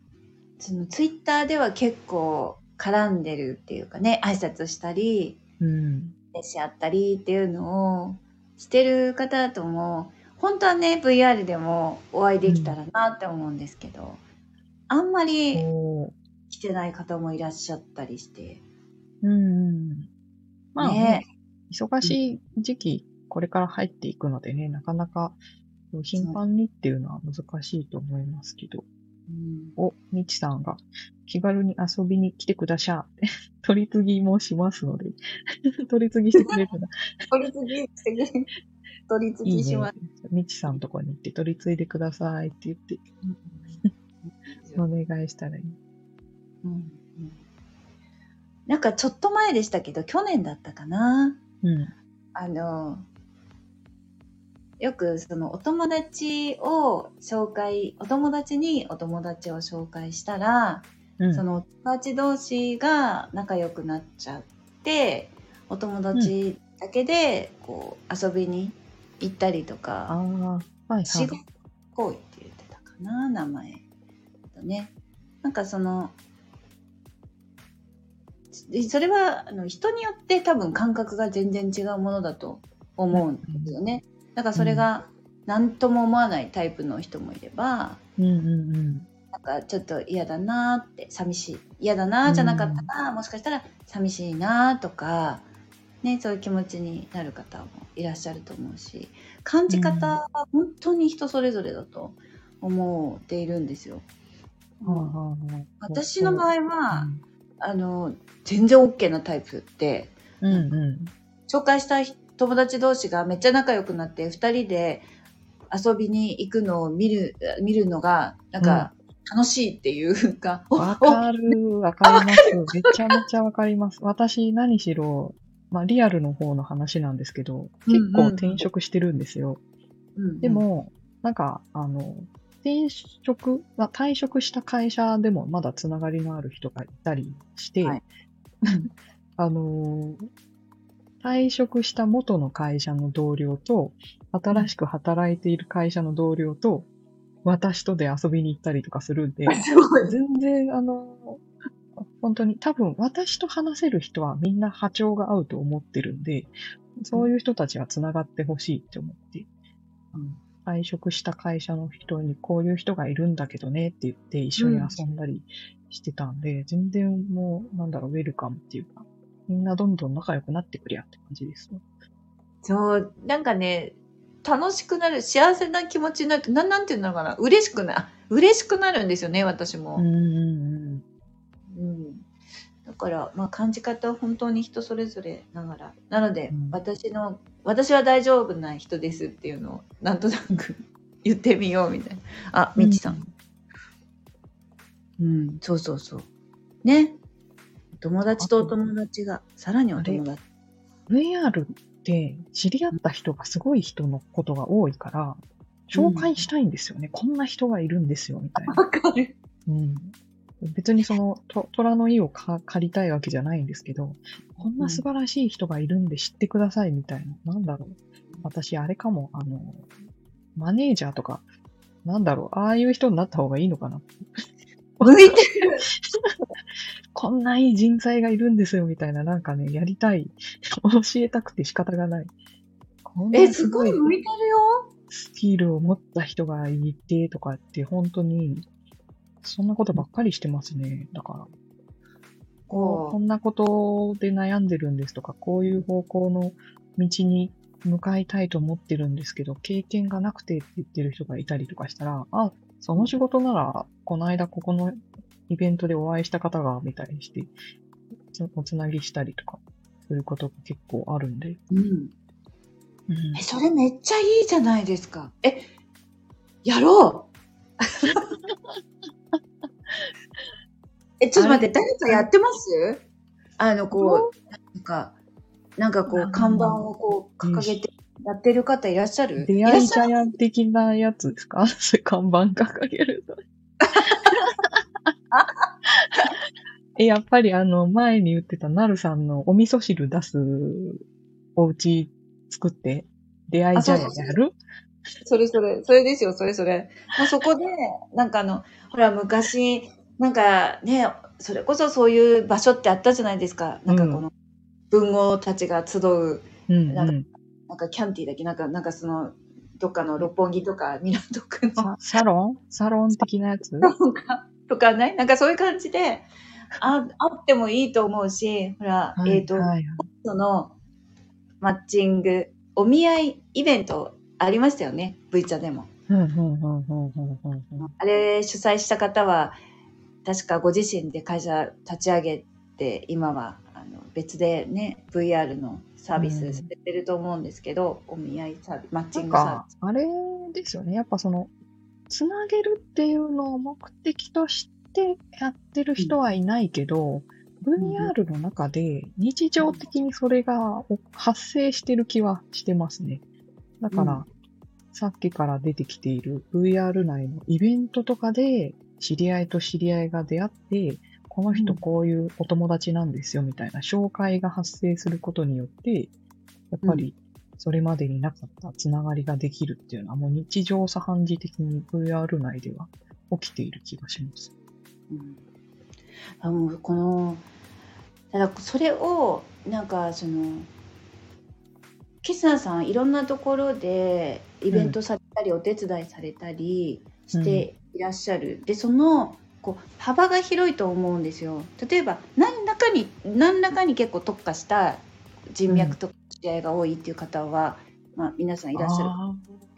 そのツイッターでは結構絡んでるっていうかね挨拶したりうん。し合ったりっていうのをしてる方とも本当はね VR でもお会いできたらなって思うんですけど、あんまりそ来てない方もいらっしゃったりして。う。うん。まあね、ね忙しい時期、これから入っていくのでね、なかなか頻繁にっていうのは難しいと思いますけど。うんお、みちさんが気軽に遊びに来てくだしゃって、取り次ぎもしますので、取り次ぎしてくれるな。取り次ぎしてくれ取り次いいねぎします。。みちさんとこに行って取り継いでくださいって言って、お願いしたらいい。うんうんなんかちょっと前でしたけど去年だったかなうん。あのよくそのお友達を紹介お友達にお友達を紹介したら、うん。そのお友達同士が仲良くなっちゃってお友達だけでこう遊びに行ったりとあか、あ、はいはい。仕事行為って言ってたかな名前だねなんかそのでそれはあの人によって多分感覚が全然違うものだと思うんですよね、だからそれが何とも思わないタイプの人もいればうんうんうん。なんかちょっと嫌だなって寂しい嫌だなじゃなかったら、もしかしたら寂しいなとか、ね、そういう気持ちになる方もいらっしゃると思うし感じ方は本当に人それぞれだと思っているんですよ。私の場合は、あの、全然 OK なタイプで、うんうん。紹介した友達同士がめっちゃ仲良くなって、二人で遊びに行くのを見る、見るのが、なんか、楽しいっていうか、おわかる、わかります。めちゃめちゃわかります。私、何しろ、まあ、リアルの方の話なんですけど、結構転職してるんですよ。うんうんで、も、なんか、あの、転職、まあ退職した会社でもまだつながりのある人がいたりして、はい あの、退職した元の会社の同僚と、新しく働いている会社の同僚と、私とで遊びに行ったりとかするんで。全然、あの、本当に多分私と話せる人はみんな波長が合うと思ってるんで、そういう人たちは繋がってほしいって思って、うん退職した会社の人にこういう人がいるんだけどねって言って一緒に遊んだりしてたんで、全然もう、なんだろう、ウェルカムっていうか、みんなどんどん仲良くなってくりゃって感じです。そう、なんかね、楽しくなる、幸せな気持ちになると、なん、なんていうのかな、嬉しくな、嬉しくなるんですよね、私も。うんうんうん、だから、まあ、感じ方は本当に人それぞれながら。なので、うん私の、私は大丈夫な人ですっていうのを、なんとなく 言ってみようみたいな。あ、うん。みちさん。うん、そうそうそう。ね。友達とお友達が、さらにお友達。VR って知り合った人がすごい人のことが多いから、紹介したいんですよね。こんな人がいるんですよ、みたいな。わかる。うん。別にその、と虎の意をか借りたいわけじゃないんですけど、こんな素晴らしい人がいるんで知ってくださいみたいな。なんだろう。私、あれかも、あの、マネージャーとか、なんだろう、ああいう人になった方がいいのかな。向いてる。こんないい人材がいるんですよ、みたいな、なんかね、やりたい。教えたくて仕方がない。え、すごい向いてるよ。スキルを持った人がいてとかって、本当に、そんなことばっかりしてますね。だから、こうこんなことで悩んでるんですとか、こういう方向の道に向かいたいと思ってるんですけど、経験がなくてって言ってる人がいたりとかしたら、あ、その仕事なら、この間ここのイベントでお会いした方が、みたいにして、つおつなぎしたりとか、することが結構あるんで。うん。うんえ、それめっちゃいいじゃないですか。え、やろう え、ちょっと待って、誰かやってます？あの、こう、なんか、なんかこう看板をこう、掲げてやってる方いらっしゃる？出会いジャヤン的なやつですか？それ看板掲げると。え、やっぱりあの、前に言ってたなるさんのお味噌汁出すお家作って、出会いジャヤやる？それそれ、それですよ、それそれ。もうそこで、なんかあの、ほら、昔、なんかね、それこそそういう場所ってあったじゃないですか。なんかこの、文豪たちが集う、うんうん。なんかキャンティーだっけ？なんか、なんかその、どっかの六本木とか港区の。ササロン？サロン的なやつ？とか、ね、なんかそういう感じで、あ、あってもいいと思うし、ほら、はいえっ、と、はいはい。その、マッチング、お見合いイベントありましたよね、V 茶でも。あれ主催した方は、確かご自身で会社立ち上げて、今はあの別でね、VR のサービスされてると思うんですけど、お見合いサービス、マッチングサーか、あれですよね。やっぱその、つなげるっていうのを目的としてやってる人はいないけど、VR の中で日常的にそれが発生してる気はしてますね。だから、うんさっきから出てきている VR 内のイベントとかで知り合いと知り合いが出会って、この人うん。こういうお友達なんですよみたいな紹介が発生することによって、やっぱりそれまでになかったつながりができるっていうのはもう日常茶飯事的に VR 内では起きている気がします。うん。あのこのただそれをなんかそのキスナさんいろんなところでイベントされたり、お手伝いされたりしていらっしゃる、でそのこう幅が広いと思うんですよ。例えば何らかに何らかに結構特化した人脈とか知り合いが多いっていう方は、まあ、皆さんいらっしゃるあ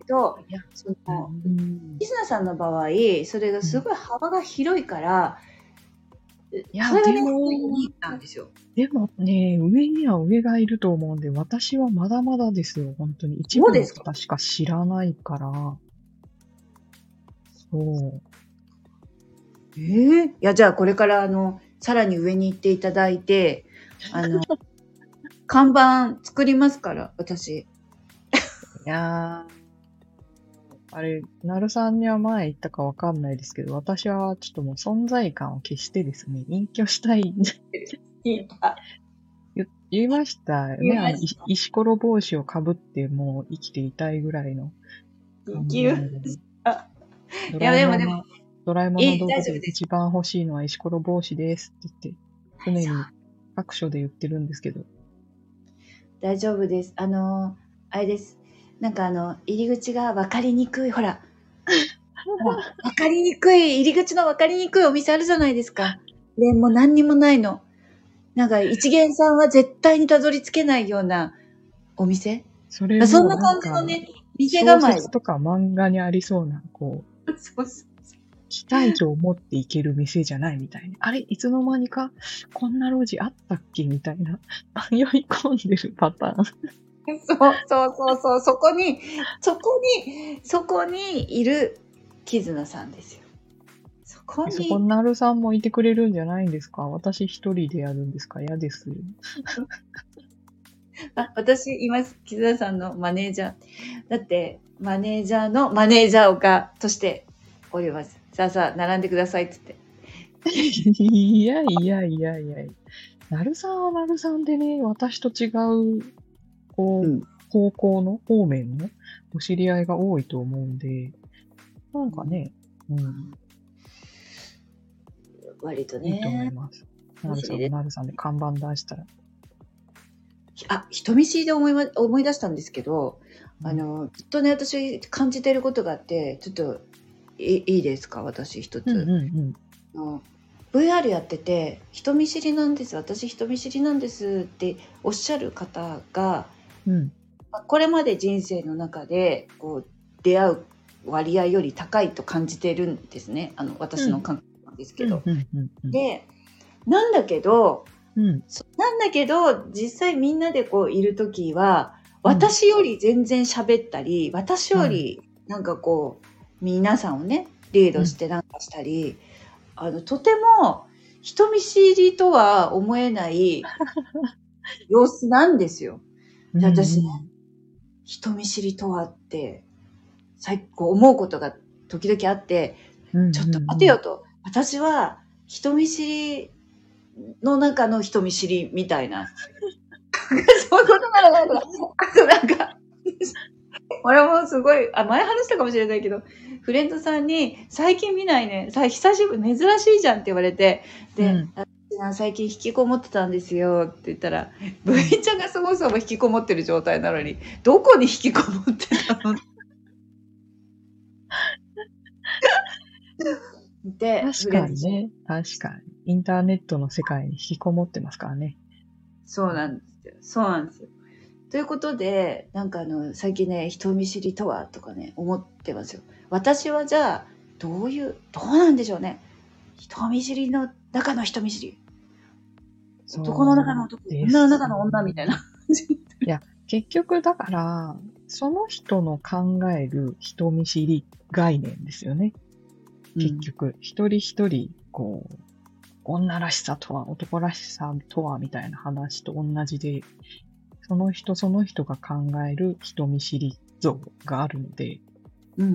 ど、いや、その、うん。キズナさんの場合、それがすごい幅が広いから、いやね、でもでもね、上には上がいると思うんで、私はまだまだですよ、本当に。一部の方しか知らないから。ええいや、じゃあこれから、あの、さらに上に行っていただいて、あの、看板作りますから、私。いやー、あれ、なるさんには前言ったかわかんないですけど、私はちょっともう存在感を消してですね、隠居したい、あ 言言いましたよね。石ころ帽子をかぶってもう生きていたいぐらいの。生きる。あドいやでもでもドラえもんの道具で一番欲しいのは石ころ帽子ですって言って、常に各所で言ってるんですけど。大丈夫です。あの、あれです。なんかあの、入り口が分かりにくい、ほら。分かりにくい、入り口の分かりにくいお店あるじゃないですか。で、もう何にもないの。なんか一元さんは絶対にたどり着けないようなお店それもそんな感じのね、店構え。とか漫画にありそうな、こう、そうそう期待値を持っていける店じゃないみたいな。あれいつの間にか、こんな路地あったっけみたいな。迷い込んでるパターン。そうそうそうそう、そこに、そこに、そこにいる絆さんですよ。そこに、そこ、なるさんもいてくれるんじゃないんですか？私一人でやるんですか？嫌ですよ。あ私います、絆さんのマネージャー。だって、マネージャーのマネージャーが、としております。さあさあ、並んでくださいっつって。いやいやいやいやなるさんはなるさんでね、私と違う、こう、うん方向の、方面のお知り合いが多いと思うんで、なんかね、うん、割といいと思いね。ます。なるさんなるさんで看板出したら。あ、人見知りで思いま思い出したんですけど、あの、ずっとね、私感じてることがあって、ちょっといいいですか？私一つ。うんうんうん。あの VR やってて人見知りなんです私人見知りなんですっておっしゃる方がうん。まあこれまで人生の中でこう出会う割合より高いと感じてるんですねあの私の感覚なんですけど。うんうんうんでなんだけどうん。そなんだけど実際みんなでこういる時はうん私より全然喋ったり、私よりなんかこう皆さんをねリードしてなんかしたり、あのとても人見知りとは思えない 様子なんですよ。うん。で私ね人見知りとはって最高思うことが時々あって、うん、ちょっと待てよと。私は人見知りの中の人見知りみたいな。そういうことなのかなあとなんか、俺もすごい、あ、前話したかもしれないけど、フレンドさんに、最近見ないね、さ久しぶり、珍しいじゃんって言われて、で、うんあ最近引きこもってたんですよって言ったら、ブイちゃんがそもそも引きこもってる状態なのに、どこに引きこもってたの？で、確かにね。確かに。インターネットの世界に引きこもってますからね。そうなんですよ。そうなんですよ。ということで、なんかあの、最近ね、人見知りとはとかね、思ってますよ。私はじゃあ、どういう、どうなんでしょうね。人見知りの中の人見知り。男の中の男、女の中の女みたいな。結局だから、その人の考える人見知り概念ですよね。結局、一人一人、こう、女らしさとは、男らしさとは、みたいな話と同じで、その人その人が考える人見知り像があるので、うん。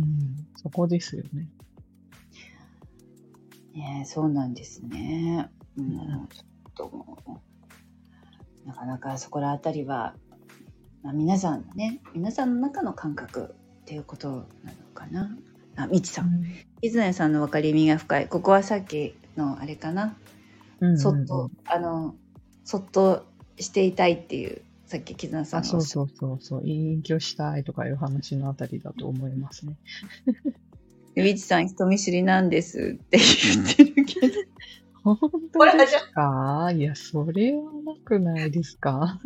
うん、そこですよね。ねえそうなんですね。うん、ちょっともう、なかなかそこらあたりは、まあ、皆さんのね、皆さんの中の感覚っていうことなのかな。あ、みちさん。伊豆さんの分かりみが深い。ここはさっきのあれかな。うんうんうんそっと、あの、そっとしていたいっていう、さっき絆さんあ、そうそうそうそう、隠居したいとかいう話のあたりだと思いますね。た。みちさん人見知りなんですって言ってるけど。本ほ当らですか？いや、それはなくないですか？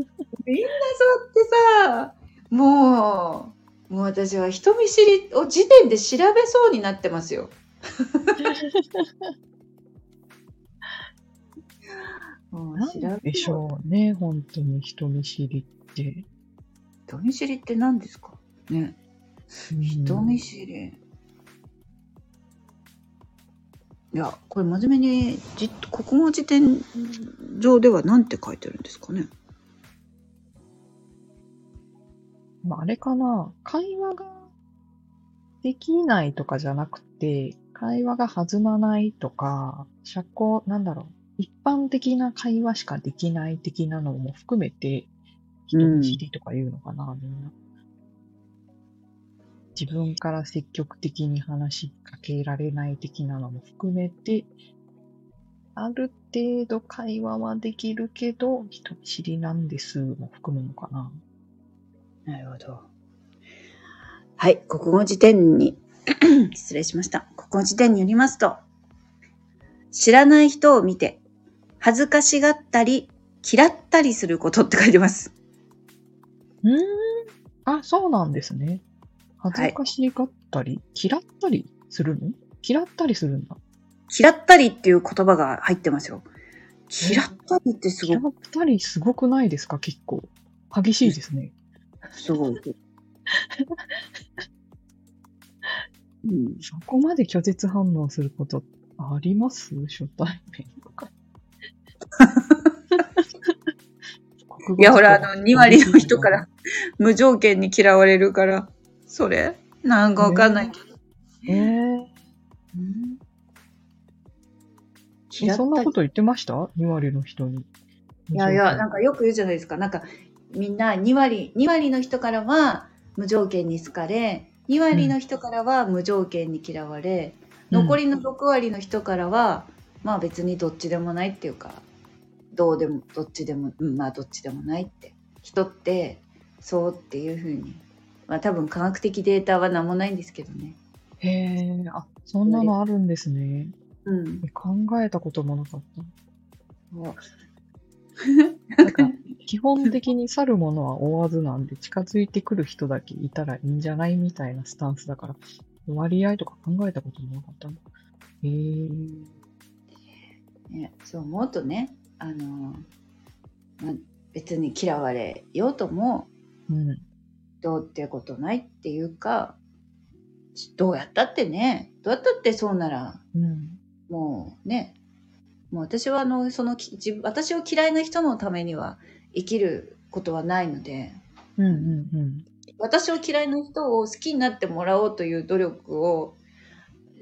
みんなそうってさ、もう、もう私は人見知りを時点で調べそうになってますよ。うなん調べでしょうね、本当に人見知りって。人見知りって何ですか？ね。人見知り。いや、これ真面目にじ国語辞典上では何て書いてるんですかね？まあ、あれかな、会話ができないとかじゃなくて、会話が弾まないとか、社交、なんだろう、一般的な会話しかできない的なのも含めて、人見知りとか言うのかな、みんな。自分から積極的に話しかけられない的なのも含めて、ある程度会話はできるけど、人見知りなんですも含むのかな。なるほど。はい、国語辞典に、失礼しました。国語辞典によりますと、知らない人を見て、恥ずかしがったり、嫌ったりすることって書いてます。うーん。あ、そうなんですね。恥ずかしがったり、嫌ったりするの？嫌ったりするんだ。嫌ったりっていう言葉が入ってますよ。嫌ったりってすごく、嫌ったりすごくないですか？結構。激しいですね。すごい。うん、そこまで拒絶反応することあります？初対面とか。いや、ほら、あの、2割の人から無条件に嫌われるから、それ？なんかわかんないけど。えー、うんえそんなこと言ってました ?2 割の人に。いやいや、なんかよく言うじゃないですか。なんか、みんな2割、2割の人からは無条件に好かれ、2割の人からは無条件に嫌われ、残りの6割の人からは、まあ別にどっちでもないっていうか、どうでも、どっちでも、うん、まあどっちでもないって。人って、そうっていうふうに。まあ多分科学的データは何もないんですけどね。へえ、あ、そんなのあるんですね。うん。え考えたこともなかった。そうなんか、基本的に去るものは追わずなんで、近づいてくる人だけいたらいいんじゃないみたいなスタンスだから、割合とか考えたこともなかったの。へえ。ね、そう思うとね、あの、まあ、別に嫌われようとも、うん。どうってことないっていうか、どうやったってね、どうやったってそうなら、うん。もうね、もう私はあの、その私を嫌いな人のためには生きることはないので、うんうんうん。私を嫌いな人を好きになってもらおうという努力を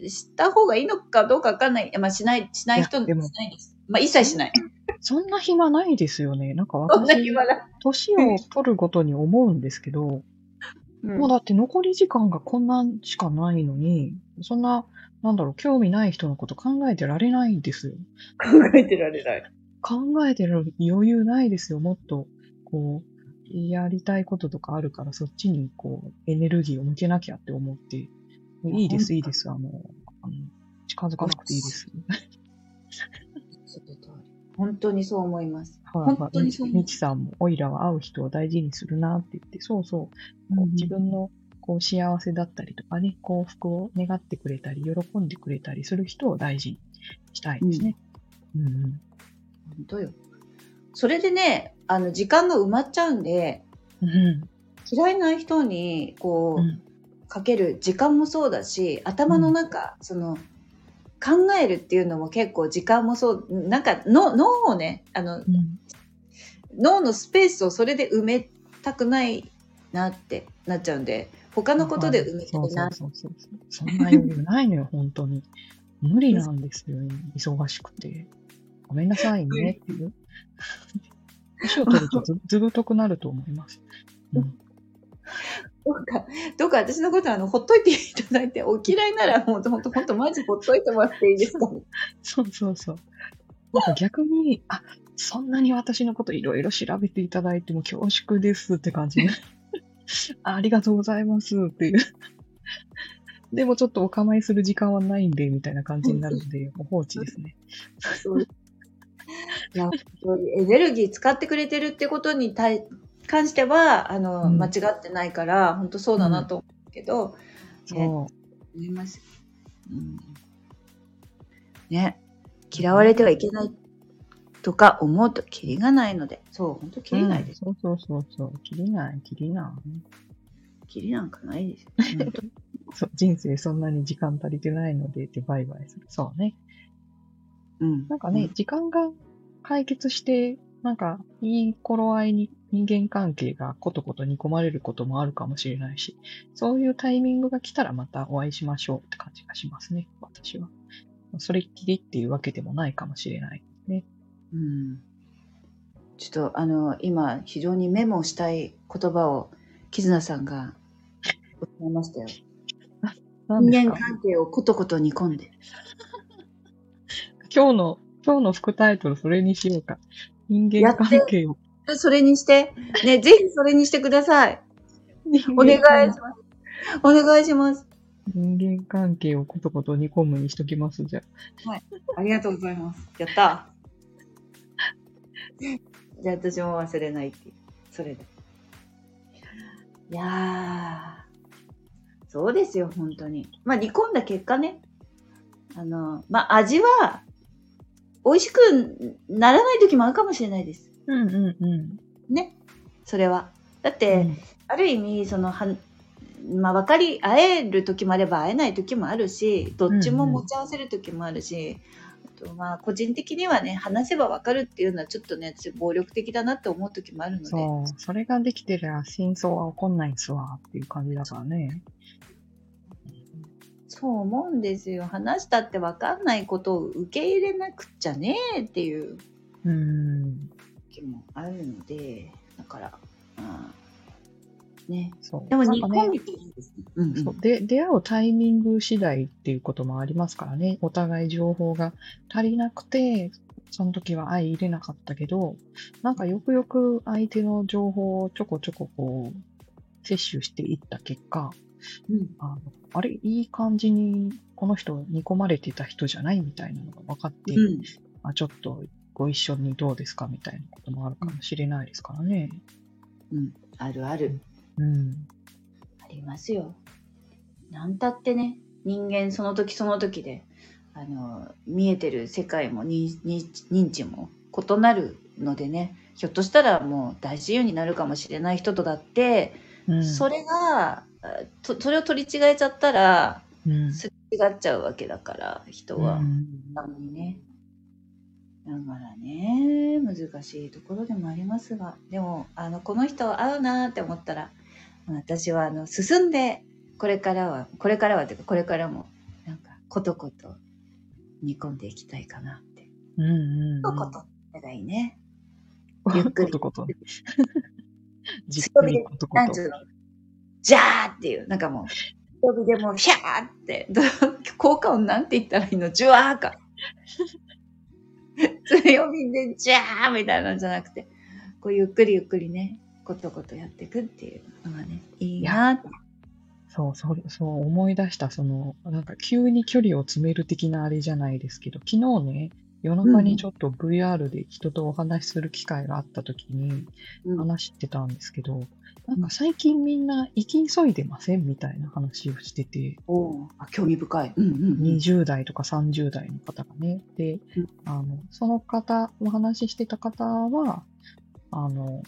した方がいいのかどうかわかんない。まあしない、しない人しないです。まあ一切しない。そんな暇ないですよね。なんかそんな私。年を取るごとに思うんですけど、うんもうだって残り時間がこんなんしかないのに、そんな、なんだろう、興味ない人のこと考えてられないんですよ。考えてられない。考えてる余裕ないですよ。もっと、こう、やりたいこととかあるから、そっちに、こう、エネルギーを向けなきゃって思って、いいです、いいです。あの、あの近づかなくていいです。本当にそう思います。はい、本当にそうみみちさんも、オイラは会う人を大事にするなって言って、そうそう、こう自分のこう幸せだったりとかね、幸福を願ってくれたり、喜んでくれたりする人を大事にしたいですね。うん、うん、本当よ。それでね、あの、時間が埋まっちゃうんで、うん。嫌いな人に、こう、うんかける時間もそうだし、頭の中、その、考えるっていうのも結構時間もそう、なんかの脳をね、あの、うん脳のスペースをそれで埋めたくないなってなっちゃうんで、他のことで埋めたそういな。そんな余裕ないのよ、本当に。無理なんですよ、忙しくて。ごめんなさいねっていう。年を取るとずずぶとくなると思います。うん、どうか、どうか私のことあの、ほっといていただいて、お嫌いなら、ほんとほんとほんとマジほっといてもらっていいですか？そうそうそう。なんか逆に、あ、そんなに私のこといろいろ調べていただいても恐縮ですって感じで。あ ありがとうございますっていう。でもちょっとお構いする時間はないんで、みたいな感じになるんで、もう放置ですね。そういや、エネルギー使ってくれてるってことに対関しては、あの、うん間違ってないから、本当そうだなと思うけど、ねそ思います。うん。ね。嫌われてはいけないとか思うとキリがないので、そう、本当キう。リないです。うんそうそうそうそう。切りない、切りない。キリなんかないですよ。本当そう人生そんなに時間足りてないのでってバイバイする。そうね。うん。なんかね、時間が解決して、なんか、いい頃合いに人間関係がことこと煮込まれることもあるかもしれないし、そういうタイミングが来たらまたお会いしましょうって感じがしますね、私は。それっきりっていうわけでもないかもしれないね。うん。ちょっと、あの、今、非常にメモしたい言葉を、キズナさんがおっしゃいましたよ。人間関係をことこと煮込んで。今日の、今日の副タイトルそれにしようか。人間関係を。それにして、ね、ぜひそれにしてください。お願いします。お願いします。人間関係をことこと煮込むにしときます、じゃあ。ありがとうございます。やった。じゃあ私も忘れないっていう。それで。いやー、そうですよ、本当に。まあ、煮込んだ結果ね。あの、まあ、味は、美味しくならない時もあるかもしれないです。うんうんうん。ね。それは。だって、ある意味、その、は、まあ、分かり合える時もあれば会えない時もあるし、どっちも持ち合わせる時もあるし、あとまあ、個人的にはね、話せば分かるっていうのはちょっとね、私暴力的だなって思う時もあるので、そう。それができてりゃ真相は起こんないんすわっていう感じだからね。そう思うんですよ。話したって分かんないことを受け入れなくっちゃねえっていううん。気もあるので、だから、うん、ね。そう。でも、日本みたいですね。うんうんそうで、出会うタイミング次第っていうこともありますからね。お互い情報が足りなくて、その時は相入れなかったけど、なんかよくよく相手の情報をちょこちょここう、摂取していった結果、うんあのあれ、いい感じにこの人煮込まれてた人じゃないみたいなのが分かって、うんまあ、ちょっとご一緒にどうですかみたいなこともあるかもしれないですからね。うん、あるある。うん。ありますよ。なんたってね、人間その時その時で、あの、見えてる世界も認知も異なるのでね、ひょっとしたらもう大自由になるかもしれない人とだって、うん、それが、あとそれを取り違えちゃったら、うん、すれ違っちゃうわけだから、人は。うんなのにね。だからね、難しいところでもありますが、でも、あの、この人合うなって思ったら、私は、あの、進んで、これからは、これからはというか、これからも、なんか、ことこと煮込んでいきたいかなって。うんうんうん。ことことがいいね。ゆ っくりことこと。じっくりことことなんつ。うの、ジャーっていう、なんかもう、強火でもう、ヒャーって、ど効果音なんて言ったらいいの？ジュワーか。強火でジャーみたいなんじゃなくて、こうゆっくりゆっくりね、ことことやっていくっていうのがね、いいなって。そう、そう、そう思い出した、その、なんか急に距離を詰める的なあれじゃないですけど、昨日ね、夜中にちょっと VR で人とお話しする機会があった時にうん話してたんですけど、なんか最近みんな生き急いでませんみたいな話をしてて、おーあ興味深い。うんうんうん。20代とか30代の方がね。でうん、あの、その方、お話ししてた方は、あの、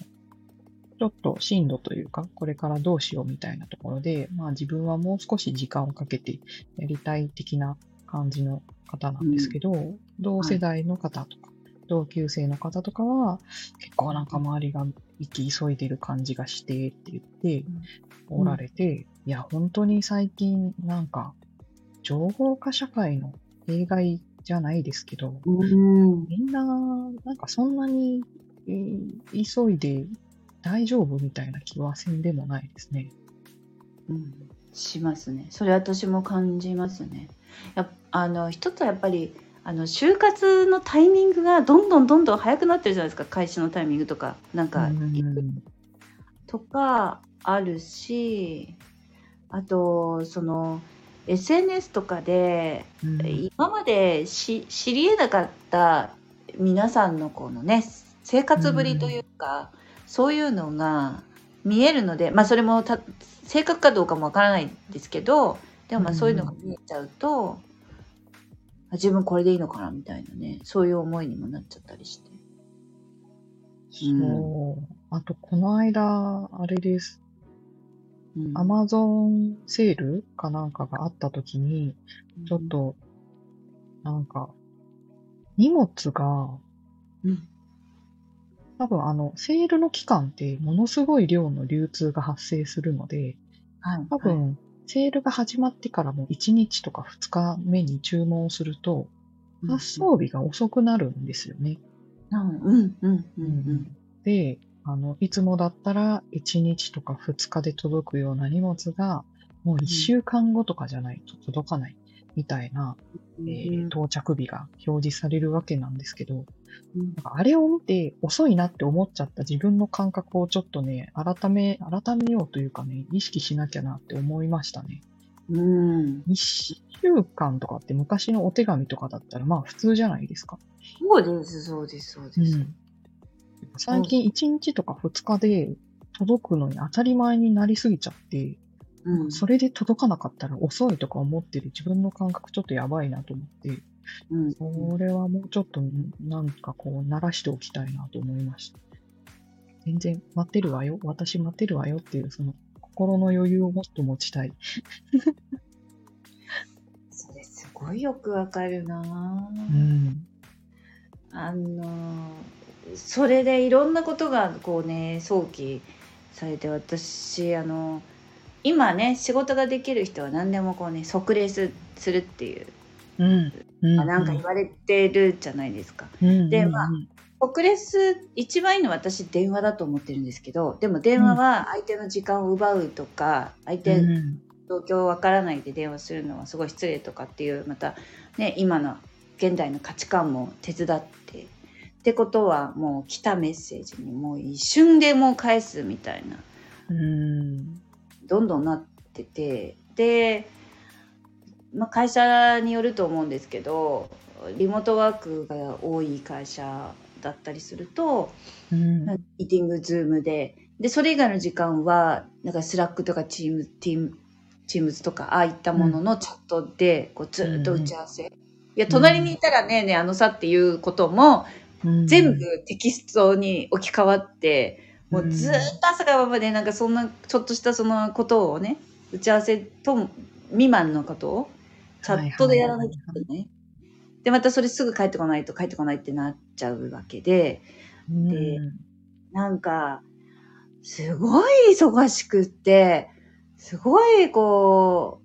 ちょっと進路というか、これからどうしようみたいなところで、まあ自分はもう少し時間をかけてやりたい的な感じの方なんですけど、同世代の方とか、同級生の方とかは、結構なんか周りが生き急いでる感じがしてって言って、おられて、いや、本当に最近なんか、情報化社会の弊害じゃないですけど、うん。みんな、なんかそんなに、えー急いで大丈夫みたいな気はせんでもないですね。うん、しますね。それ私も感じますね。やっあの一つはやっぱりあの就活のタイミングがどんどんどんどん早くなってるじゃないですか。開始のタイミングとか。なんか、うんとかあるしあとその SNS とかでうん。今までし知り得なかった皆さんのこのね生活ぶりというか、そういうのが見えるのでまあそれもた正確かどうかもわからないんですけどでもまあそういうのが見えちゃうと、あ自分これでいいのかなみたいなね。そういう思いにもなっちゃったりして。そう。あと、この間、あれです。うん。アマゾンセールかなんかがあった時に、ちょっと、なんか、荷物が、うん。多分あの、セールの期間ってものすごい量の流通が発生するので、はい、多分、セールが始まってからも1日とか2日目に注文すると、はい発送日が遅くなるんですよね。うんうんうんうんうん。で、あの、いつもだったら1日とか2日で届くような荷物が、もう1週間後とかじゃないと届かないみたいな、うんえー到着日が表示されるわけなんですけど、あれを見て遅いなって思っちゃった自分の感覚をちょっとね、改め、改めようというかね、意識しなきゃなって思いましたね。うん1週間とかって昔のお手紙とかだったらまあ普通じゃないですか。そうですそうですそうです。うん最近1日とか2日で届くのに当たり前になりすぎちゃって、うんそれで届かなかったら遅いとか思ってる自分の感覚ちょっとやばいなと思って、うんそれはもうちょっとなんかこう鳴らしておきたいなと思いました。全然待ってるわよ、私待ってるわよっていうその心の余裕をもっと持ちたい。それすごいよくわかるなぁうん。あのそれでいろんなことがこうね想起されて私あの今ね仕事ができる人は何でもこうね即レスするっていう、うん。うん。まあなんか言われてるじゃないですか。うん、でまあうん即レス一番いいのは私電話だと思ってるんですけどでも電話は相手の時間を奪うとか相手うん状況わからないで電話するのはすごい失礼とかっていうまたね今の現代の価値観も手伝ってってことはもう来たメッセージにもう一瞬でもう返すみたいなうん。どんどんなっててで、まあ、会社によると思うんですけどリモートワークが多い会社だったりするとうん。ミーティング、ズームで、で、それ以外の時間は、なんか Slack とかチーム、ティーム、チームズとか、ああいったもののチャットで、こう、ずっと打ち合わせ。いや、隣にいたらねあのさっていうことも、うん全部テキストに置き換わって、もうずーっと朝から晩まで、なんかそんな、ちょっとしたそのことをね、打ち合わせと未満のことを、チャットでやらなきゃいけないね。で、またそれすぐ帰ってこないと帰ってこないってなっちゃうわけで、でうんなんか、すごい忙しくって、すごいこ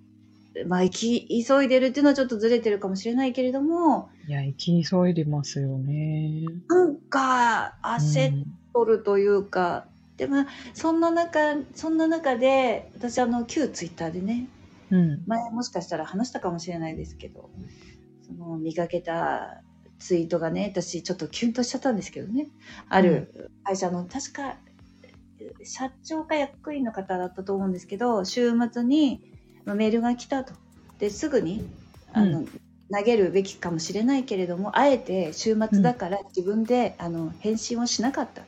う、まあ、行き、急いでるっていうのはちょっとずれてるかもしれないけれども、いや、生き急いでますよね。なんか、焦っうんとるというか、で、まあ、そんな中、そんな中で、私あの、旧ツイッターでね、うん。前もしかしたら話したかもしれないですけど、その見かけたツイートがね、私ちょっとキュンとしちゃったんですけどね。ある会社の、確か、社長か役員の方だったと思うんですけど、週末にまあメールが来たと。で、すぐに、あの、う投げるべきかもしれないけれども、あえて週末だから自分で、あの返信をしなかった。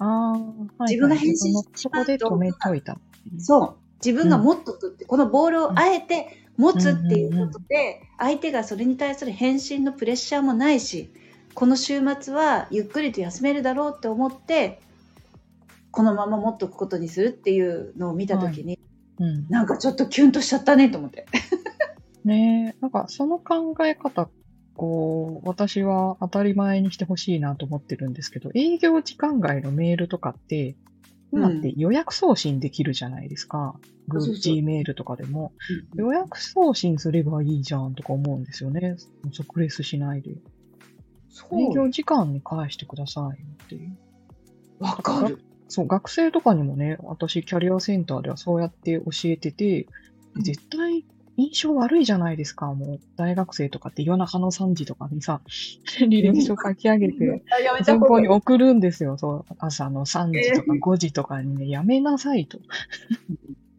ああ、はいはい自分が返信自分のそこで止めといた。そう。自分が持っとくって、このボールをあえて持つっていうことで、相手がそれに対する返信のプレッシャーもないし、この週末はゆっくりと休めるだろうって思って、このまま持っとくことにするっていうのを見たときに、うん。なんかちょっとキュンとしちゃったねと思って。ねえ、なんかその考え方、こう、私は当たり前にしてほしいなと思ってるんですけど、営業時間外のメールとかって、今って予約送信できるじゃないですか。うそう G メールとかでも。予約送信すればいいじゃんとか思うんですよね。即レスしないで。営業時間に返してくださいよっていう。わかる。そう、学生とかにもね、私、キャリアセンターではそうやって教えてて、うん絶対印象悪いじゃないですか、もう。大学生とかって夜中の3時とかにさ、履歴書書き上げて、あやめた先方方がいい。に送るんですよ、そう。朝の3時とか5時とかにね、やめなさいと。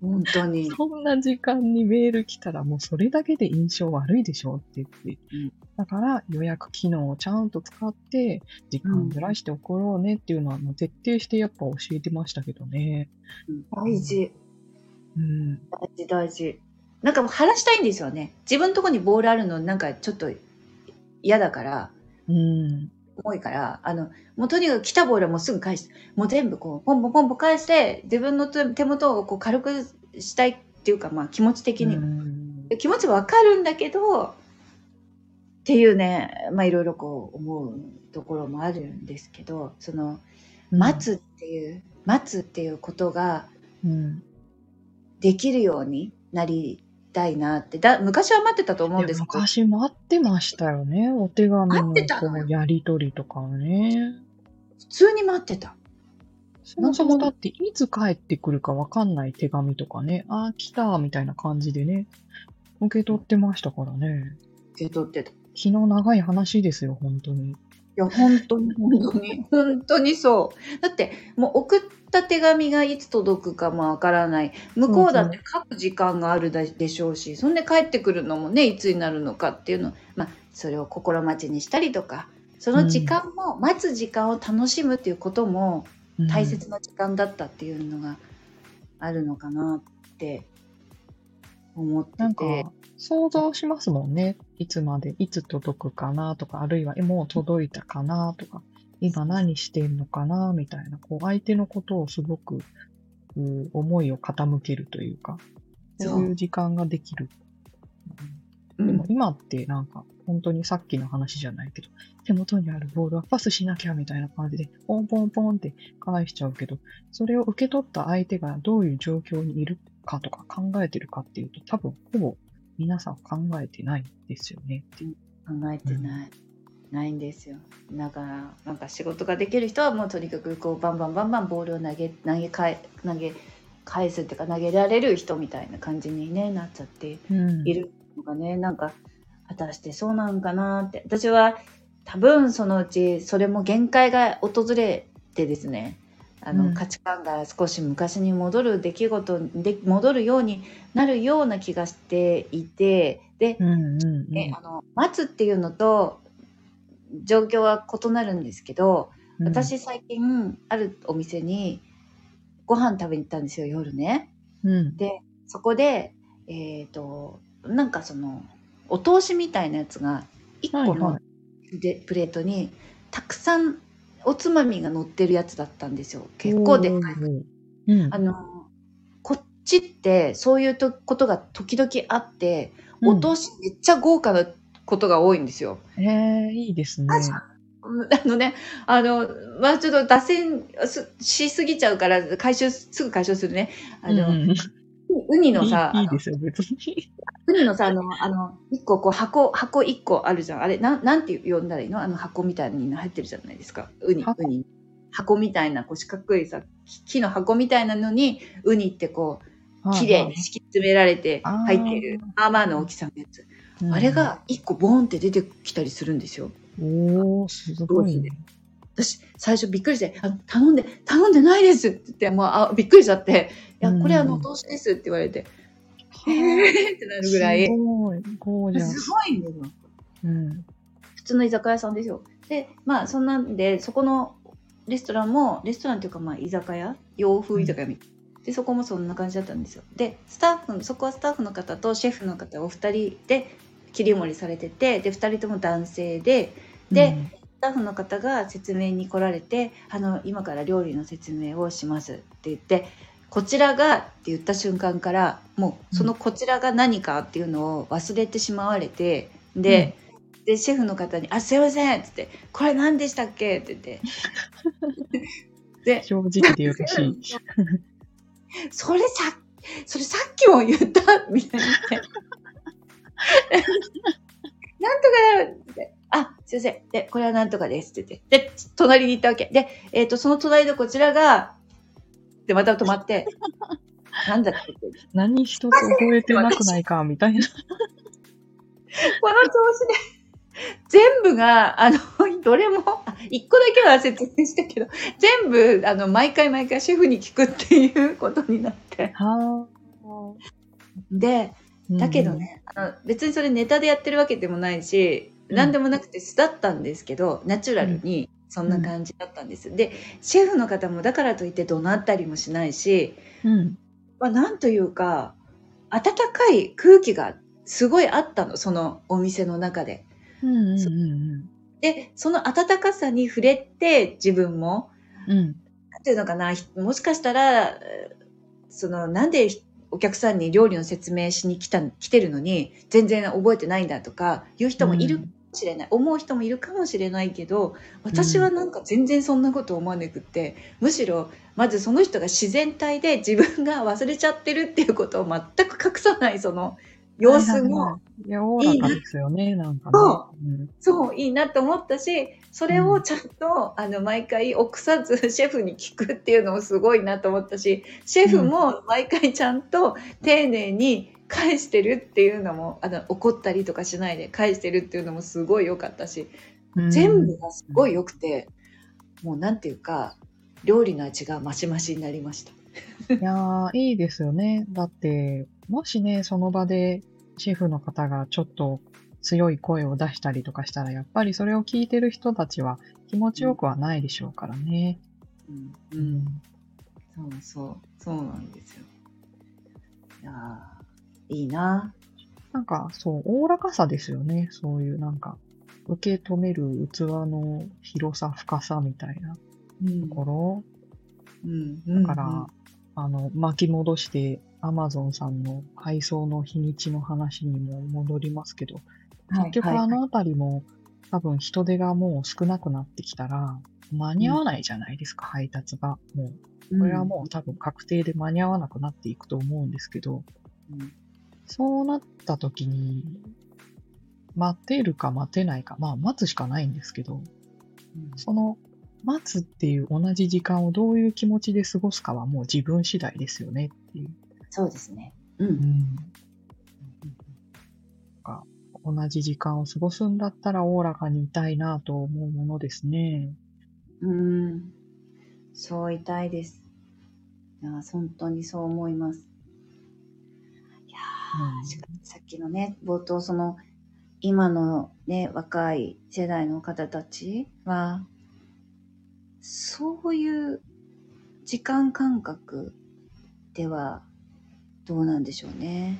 本当に。そんな時間にメール来たらもうそれだけで印象悪いでしょって言って。うんだから予約機能をちゃんと使って、時間ずらして送ろうねっていうのはもう徹底してやっぱ教えてましたけどね。大事。うん。大事大事。なんかもう話したいんですよね。自分のとこにボールあるのなんかちょっと嫌だから、うん。重いから、あの、もうとにかく来たボールはもうすぐ返して、もう全部こう、ポンポンポンポン返して、自分の手手元をこう軽くしたいっていうか、まあ気持ち的にうも。ん気持ちわかるんだけど、っていうね、まあいろいろこう思うところもあるんですけど、その、待つっていう、待つっていうことがうん。できるようになりたいなって。だ昔は待ってたと思うんですけど、昔待ってましたよね。お手紙のこうやりとりとかね。普通に待ってた。そもそもだっていつ帰ってくるかわかんない手紙とかね。あー、来たみたいな感じでね。受け取ってましたからね。受け取ってた。い気の長い話ですよ、本当に。や、本当に、本当に、本当にそう。だって、もう送った手紙がいつ届くかもわからない。向こうだって書く時間があるでしょうし、そんで帰ってくるのもね、いつになるのかっていうの、まあ、それを心待ちにしたりとか、その時間も、待つ時間を楽しむっていうこともうん大切な時間だったっていうのがあるのかなって思ってて。想像しますもんね。いつまで、いつ届くかなとか、あるいは、え、もう届いたかなとか、今何してんのかなみたいな、こう、相手のことをすごく、う思いを傾けるというか、そういう時間ができる。うんでも今ってなんか、本当にさっきの話じゃないけど、手元にあるボールはパスしなきゃみたいな感じで、ポンポンポンって返しちゃうけど、それを受け取った相手がどういう状況にいるかとか考えてるかっていうと、多分ほぼ皆さん考えてないですよね。っていう。考えてない、ないんですよ。だからなんか仕事ができる人はもうとにかくこうバンバンバンバンボールを投げ投げ返投げ返すっていうか投げられる人みたいな感じに、ね、なっちゃってうん。いるのがねなんか果たしてそうなんかなって。私は多分そのうちそれも限界が訪れてですねあの、うん価値観が少し昔に戻る出来事で戻るようになるような気がしていてで、うんうんうん。ね、あの待つっていうのと状況は異なるんですけど、うん、私最近あるお店にご飯食べに行ったんですよ夜ね。うん、でそこでえっ、となんかそのお通しみたいなやつが1個のはいはでプレートにたくさんおつまみが乗ってるやつだったんですよ結構でっかい。うん。あのこっちってそういうとことが時々あってお通しめっちゃ豪華なことが多いんですよ。うん、えー、いいですね。あのね、あの、まあちょっと脱線すしすぎちゃうから、回収、すぐ回収するね。あの、うん、ウニのさ、いいですよ、別に。ウニのさ、あの、あの、一個こう箱、箱一個あるじゃん。あれ、なん、なんて呼んだらいいの？あの箱みたいに入ってるじゃないですか。ウニ、箱？ウニ。箱みたいな、こう四角いさ、木木の箱みたいなのに、ウニってこう、綺麗に敷き詰められて入ってる、まあまあの大きさのやつ。うんあれ、が一個ボーンって出てきたりするんですよ。おー、すごいね。私、最初びっくりして、あの頼んで、頼んでないですって言って、もう、あ、びっくりしちゃって、いや、これあの、うんお通しですって言われて、へーってなるぐらいす、ごい、ゴージャすス。ごいんですよ。うん。普通の居酒屋さんですよ。で、まあ、そんなんで、そこのレストランも、レストランっていうか、まあ、居酒屋？洋風居酒屋みたいな。で、そこもそんな感じだったんですよ。で、スタッフ、そこはスタッフの方とシェフの方、お二人で切り盛りされてて、で、二人とも男性で、でスタッフの方が説明に来られて「あの今から料理の説明をします」って言って「こちらが」って言った瞬間からもうそのこちらが何かっていうのを忘れてしまわれてで,、でシェフの方に「あすいません」っつって「これ何でしたっけ?」って言って。で正直でよろしい。「それさそれさっきも言った」みたいに言って「なんとかだよ」って「あすいません。でこれはなんとかです」って言って。で隣に行ったわけ。で、えー、とその隣のこちらがでまた止まって「なんだっけ?」何一つ覚えてなくないか、みたいな。この調子で全部があのどれもあ一個だけは説明したけど全部あの毎回毎回シェフに聞くっていうことになって。はで、だけどね、あの別にそれネタでやってるわけでもないし、うん。何でもなくて素だったんですけど、ナチュラルにそんな感じだったんです。で、シェフの方もだからといって怒鳴ったりもしないし、うん、うん。まあ、なんというか、温かい空気がすごいあったの、そのお店の中で。うんうんうんで、その温かさに触れて自分も、うん。ていうのかな、ひもしかしたら、えーその、なんでお客さんに料理の説明しに来た、来てるのに、全然覚えてないんだとか、言う人もいるしれない、思う人もいるかもしれないけど、私はなんか全然そんなこと思わなくって、むしろ、まずその人が自然体で自分が忘れちゃってるっていうことを全く隠さない、その様子も、いや、おおらかですよね、な。んかね。そう。ん。そう、いいなと思ったし、それをちゃんと、あの、毎回臆さず シェフに聞くっていうのもすごいなと思ったし、シェフも毎回ちゃんと丁寧に返してるっていうのも、あの、怒ったりとかしないで返してるっていうのもすごい良かったし、うん全部がすごい良くて、もうなんていうか、料理の味がマシマシになりました。いやー、いいですよね。だって、もしね、その場でシェフの方がちょっと強い声を出したりとかしたら、やっぱりそれを聞いてる人たちは気持ちよくはないでしょうからね。うん、ううん、ん。そうそう、そうなんですよ。いやーいいな。なんか、そう、おおらかさですよね。そういう、なんか、受け止める器の広さ、深さみたいなうんところ。うん、だから、あの、巻き戻して、アマゾンさんの配送の日にちの話にも戻りますけど、結局あのあたりも、多分人手がもう少なくなってきたら、間に合わないじゃないですか、配達が。もう、これはもう多分確定で間に合わなくなっていくと思うんですけど、うん、そうなった時に、待てるか待てないか、まあ待つしかないんですけど、その待つっていう同じ時間をどういう気持ちで過ごすかはもう自分次第ですよねっていう。そうですね。うん。うん。か同じ時間を過ごすんだったらおおらかにいたいなと思うものですね。うん。そういたいです。いや、本当にそう思います。さっきのね、冒頭その、今のね、若い世代の方たちは、そういう時間感覚ではどうなんでしょうね。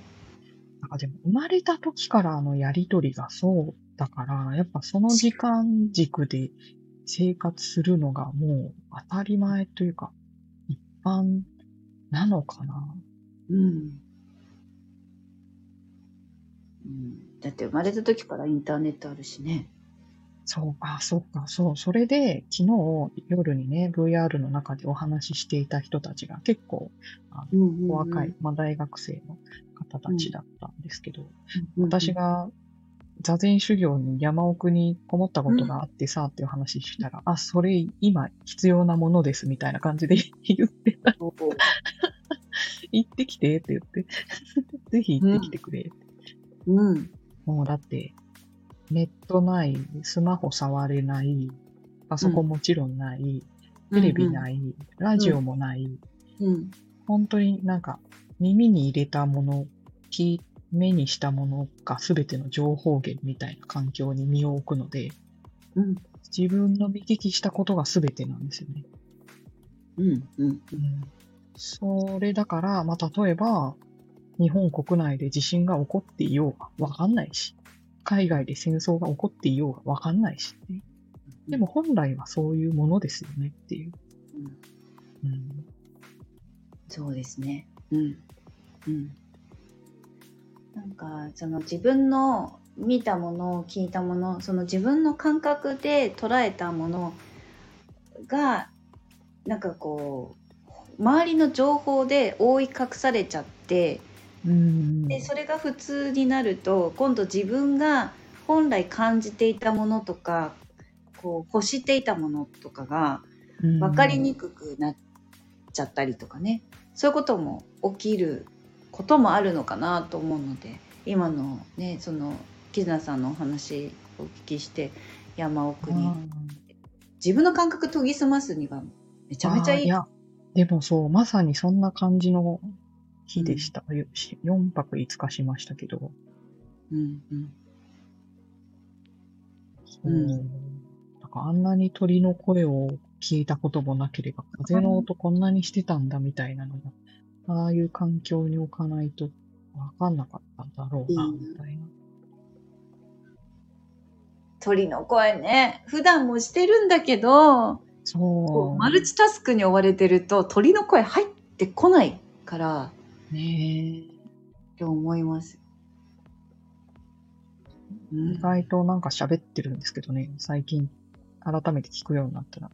なんかでも生まれた時からのやりとりがそうだから、やっぱその時間軸で生活するのがもう当たり前というか、一般なのかな。うん。うん、だって生まれた時からインターネットあるしね。そう、あ、そうか、そう。それで、昨日夜にね、VR の中でお話ししていた人たちが結構、あのうんうんお若い、まあ、大学生の方たちだったんですけど、うん私が座禅修行に山奥にこもったことがあってさ、っていう話したら、あ、それ今必要なものですみたいな感じで 言ってた。お 行ってきてって言って。ぜひ行ってきてくれって。うん。もうだって、ネットない、スマホ触れない、パソコンもちろんない、テレビない、ラジオもない、うん。本当になんか耳に入れたもの、聞目にしたものが全ての情報源みたいな環境に身を置くので、うん。自分の見聞きしたことが全てなんですよね。うん。うん。うん、それだから、まあ、例えば、日本国内で地震が起こっていようがわかんないし、海外で戦争が起こっていようがわかんないし、ね、でも本来はそういうものですよねっていう。うん、うん、そうですね。うん。うん。なんか、その自分の見たもの、聞いたもの、その自分の感覚で捉えたものが、なんかこう、周りの情報で覆い隠されちゃって、うん。でそれが普通になると今度自分が本来感じていたものとかこう欲していたものとかが分かりにくくなっちゃったりとかね。そういうことも起きることもあるのかなと思うので今のねそのキズナさんのお話をお聞きして山奥に。自分の感覚研ぎ澄ますにはめちゃめちゃいい。いや、でもそう、まさにそんな感じの日でした。4泊5日しましたけど。うんうん。そううんなんかあんなに鳥の声を聞いたこともなければ、風の音こんなにしてたんだみたいなのが、ああいう環境に置かないとわかんなかったんだろうな、うんみたいな。鳥の声ね、普段もしてるんだけど、こそうう。マルチタスクに追われてると鳥の声入ってこないからねって思います。意外となんか喋ってるんですけどね、最近改めて聞くようになったら、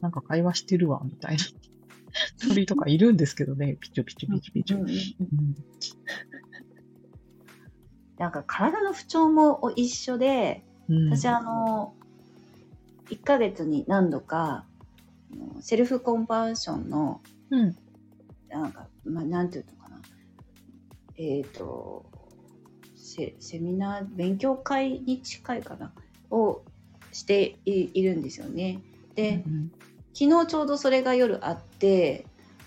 なんか会話してるわ、みたいな。鳥とかいるんですけどね、ピチョピチョピチョピチョ。うんうんうんなんか体の不調も一緒で、うん私あの、1ヶ月に何度か、セルフコンパッションの、うん。なんか、まあ、なんていうのかな。えっ、と、セセミナー、勉強会に近いかな、をしていいるんですよね。で、うん昨日ちょうどそれが夜あって、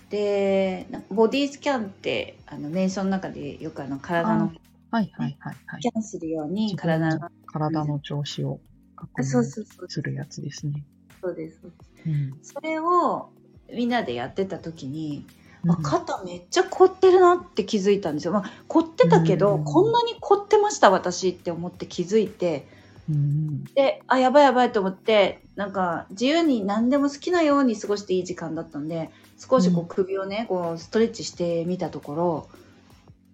で、ボディスキャンって、あの、瞑想の中でよくあの、体のはいはいはいはいス。キャンするように、体の、体の調子を確あそうそうそう認するやつですね。そうです。そうですうん。それをみんなでやってた時に、あうん肩めっちゃ凝ってるなって気づいたんですよ。まあ、凝ってたけど、うんこんなに凝ってました私って思って気づいて。うんであやばいやばいと思ってなんか自由に何でも好きなように過ごしていい時間だったんで少しこううん。首をねこうストレッチしてみたところ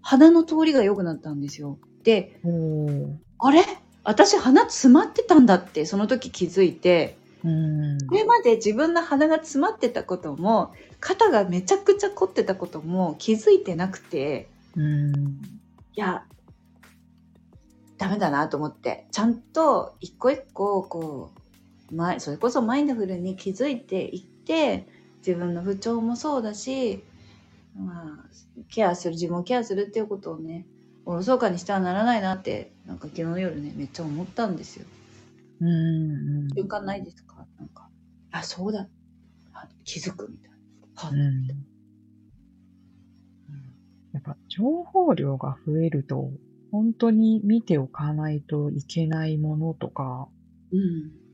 鼻の通りが良くなったんですよ。であれ？私鼻詰まってたんだってその時気づいて。うん。これまで自分の鼻が詰まってたことも肩がめちゃくちゃ凝ってたことも気づいてなくてうん。いやダメだなと思ってちゃんと一個一個こう前それこそマインドフルに気づいていって自分の不調もそうだし、まあ、ケアする自分をケアするっていうことをねおろそかにしてはならないなってなんか昨日の夜ねめっちゃ思ったんですよ。うん。瞬間ないですか、あ、そうだ。あ気づくみたいな。はうん。やっぱ情報量が増えると、本当に見ておかないといけないものとかうん。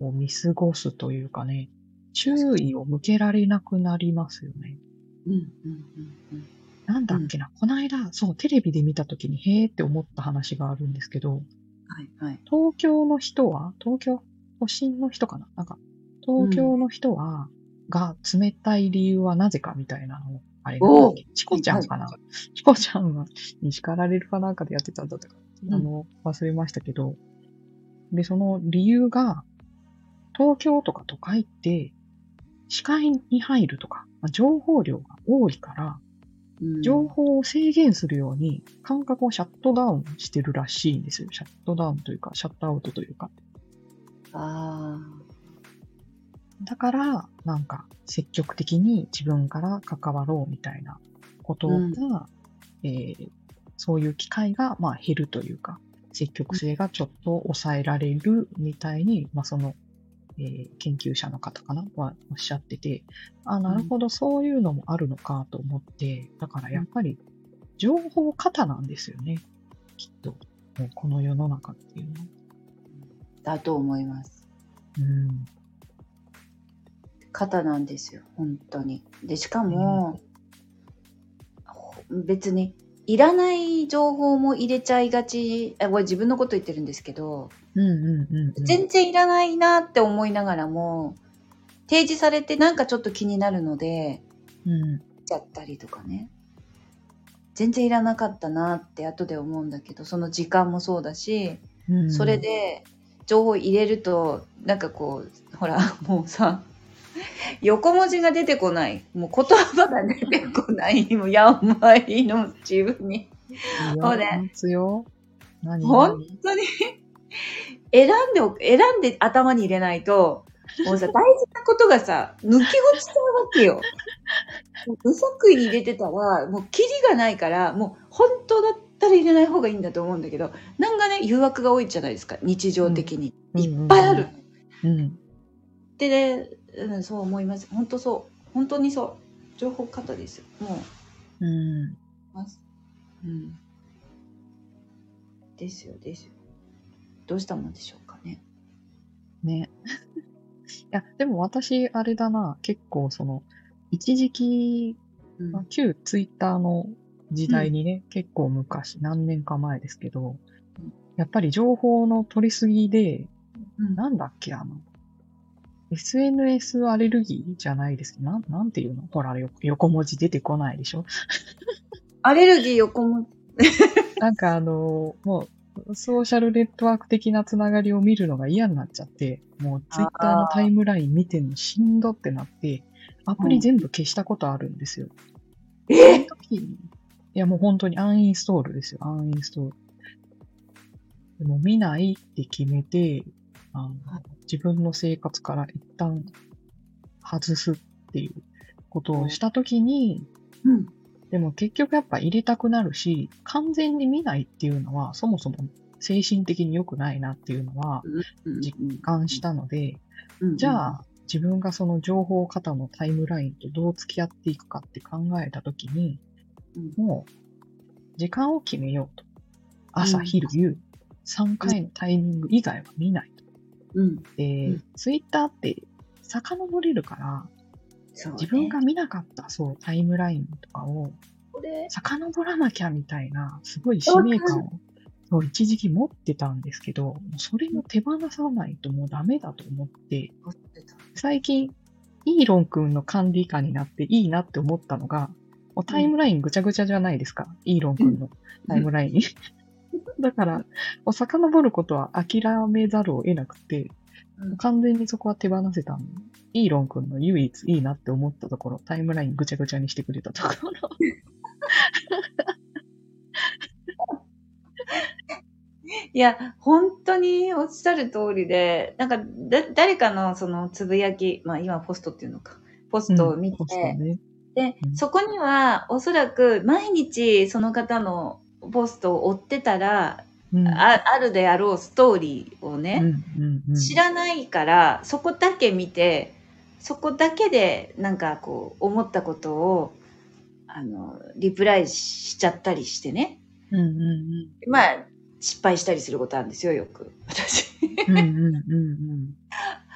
を見過ごすというかね、注意を向けられなくなりますよね。うん。うん。うん。なんだっけな、この間、そう、テレビで見たときに、へーって思った話があるんですけど、はい。はい。東京の人は、東京、都心の人かななんか、東京の人は、が冷たい理由はなぜかみたいなのを、あれおうチコちゃんかな、チコちゃんは、に叱られるかなんかでやってたんだったか、うん。あの、忘れましたけど、で、その理由が、東京とか都会って、視界に入るとか、まあ情報量が多いから、うん。情報を制限するように感覚をシャットダウンしてるらしいんですよ。シャットダウンというか、シャットアウトというか。あだから、なんか、積極的に自分から関わろうみたいなことが、うんえーそういう機会が、まあ、減るというか、積極性がちょっと抑えられるみたいに、まあ、その、えー研究者の方かなはおっしゃってて、あ、なるほど、そういうのもあるのかと思って、だからやっぱり、情報過多なんですよね。きっと。もうこの世の中っていうのは。あ。だと思います。うん。肩なんですよ。本当に。で、しかも、ほ別に、いらない情報も入れちゃいがち、あこれ自分のこと言ってるんですけど、うんうんうん、うん。全然いらないなって思いながらも、提示されてなんかちょっと気になるので、うん。ちゃったりとかね。全然いらなかったなって後で思うんだけど、その時間もそうだし、うん。それで情報入れると、なんかこう、ほら、もうさ、横文字が出てこない。もう言葉が出てこない。もうやばいの、自分に。いや、そうねますよ。何本何当に、選んで選んで頭に入れないと、もうさ、大事なことがさ、抜き落ちちゃうわけよ。無作為に入れてたら、もうキリがないから、もう本当だったら入れない方がいいんだと思うんだけど、なんかね、誘惑が多いじゃないですか、日常的に。うんいっぱいある。うん。でね、うん、そう思います。本当そう。本当にそう。情報過多ですよ。もう、うん。ます。うん。ですよ、ですよ。どうしたもんでしょうかね。ね。いや、でも私、あれだな、結構その、一時期、うんまあ旧ツイッターの時代にね、結構昔、何年か前ですけどうん、やっぱり情報の取りすぎで、うんなんだっけ、あの、SNS アレルギーじゃないですけど、なん、なんていうの？ほら、よ横文字出てこないでしょ？アレルギー横も、なんかあの、もう、ソーシャルネットワーク的なつながりを見るのが嫌になっちゃって、もうツイッターのタイムライン見てんのしんどってなって、アプリ全部消したことあるんですよ。その時に。いやもう本当にアンインストールですよ、アンインストール。でも見ないって決めて、あのはい自分の生活から一旦外すっていうことをした時に、うん。でも結局やっぱ入れたくなるし、完全に見ないっていうのはそもそも精神的に良くないなっていうのは実感したので、うん。じゃあ自分がその情報型のタイムラインとどう付き合っていくかって考えたときに、うん。もう時間を決めようと。朝、うん。昼、夕、3回のタイミング以外は見ない。と。うん。で、うん。ツイッターって遡れるから、ね。自分が見なかったそうタイムラインとかを遡らなきゃみたいな、すごい使命感を、そう、一時期持ってたんですけど、それも手放さないともうダメだと思って、最近、イーロン君の管理下になっていいなって思ったのが、タイムラインぐちゃぐちゃじゃないですか、イーロン君のタイムライン。だから、もう遡ることは諦めざるを得なくて、うん完全にそこは手放せたの。イーロン君の唯一いいなって思ったところ、タイムラインぐちゃぐちゃにしてくれたところ。いや、本当におっしゃる通りで、なんか、だ、誰かのそのつぶやき、まあ今ポストっていうのか、ポストを見て、ポストね。で、うんそこにはおそらく毎日その方のポストを追ってたら、うんああるであろうストーリーをうんね、うんうん、知らないから、そこだけ見て、そこだけでなんかこう思ったことを、あの、リプライしちゃったりしてね。うんうんまあ、失敗したりすることあるんですよ、よく。私。うん。うんうんうん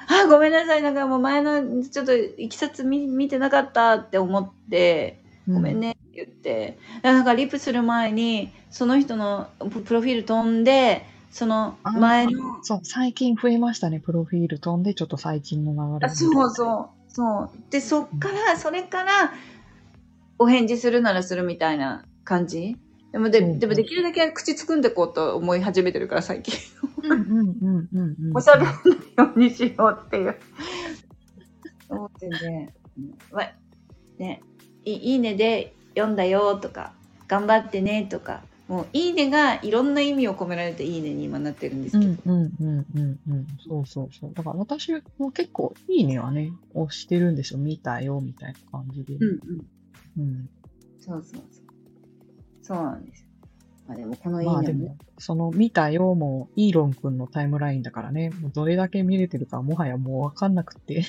あ、ごめんなさい。なんかもう前のちょっといきさつ見見てなかったって思って、うん。ごめんね言って、なんかリプする前に、その人のププロフィール飛んで、その前の、そう、最近増えましたね、プロフィール飛んで、ちょっと最近の流れあそうそう、そう。で、そっから、それから、お返事するならするみたいな感じ。でもで、そうでもできるだけ口つくんでこうと思い始めてるから、最近。おしゃべりのようにしようっていう。思ってね。ね。い、いいねで読んだよとか、頑張ってねとか、もういいねがいろんな意味を込められていいねに今なってるんですけど。うんうんうんうんうん。そうそうそう。だから私も結構いいねはね、押してるんですよ。見たよ、みたいな感じで。うんうん。うん。そうそうそう。そうなんですよ。まあでもこのいいねもねまあでも、その見たよも、イーロン君のタイムラインだからね、もうどれだけ見れてるかもはやもうわかんなくて。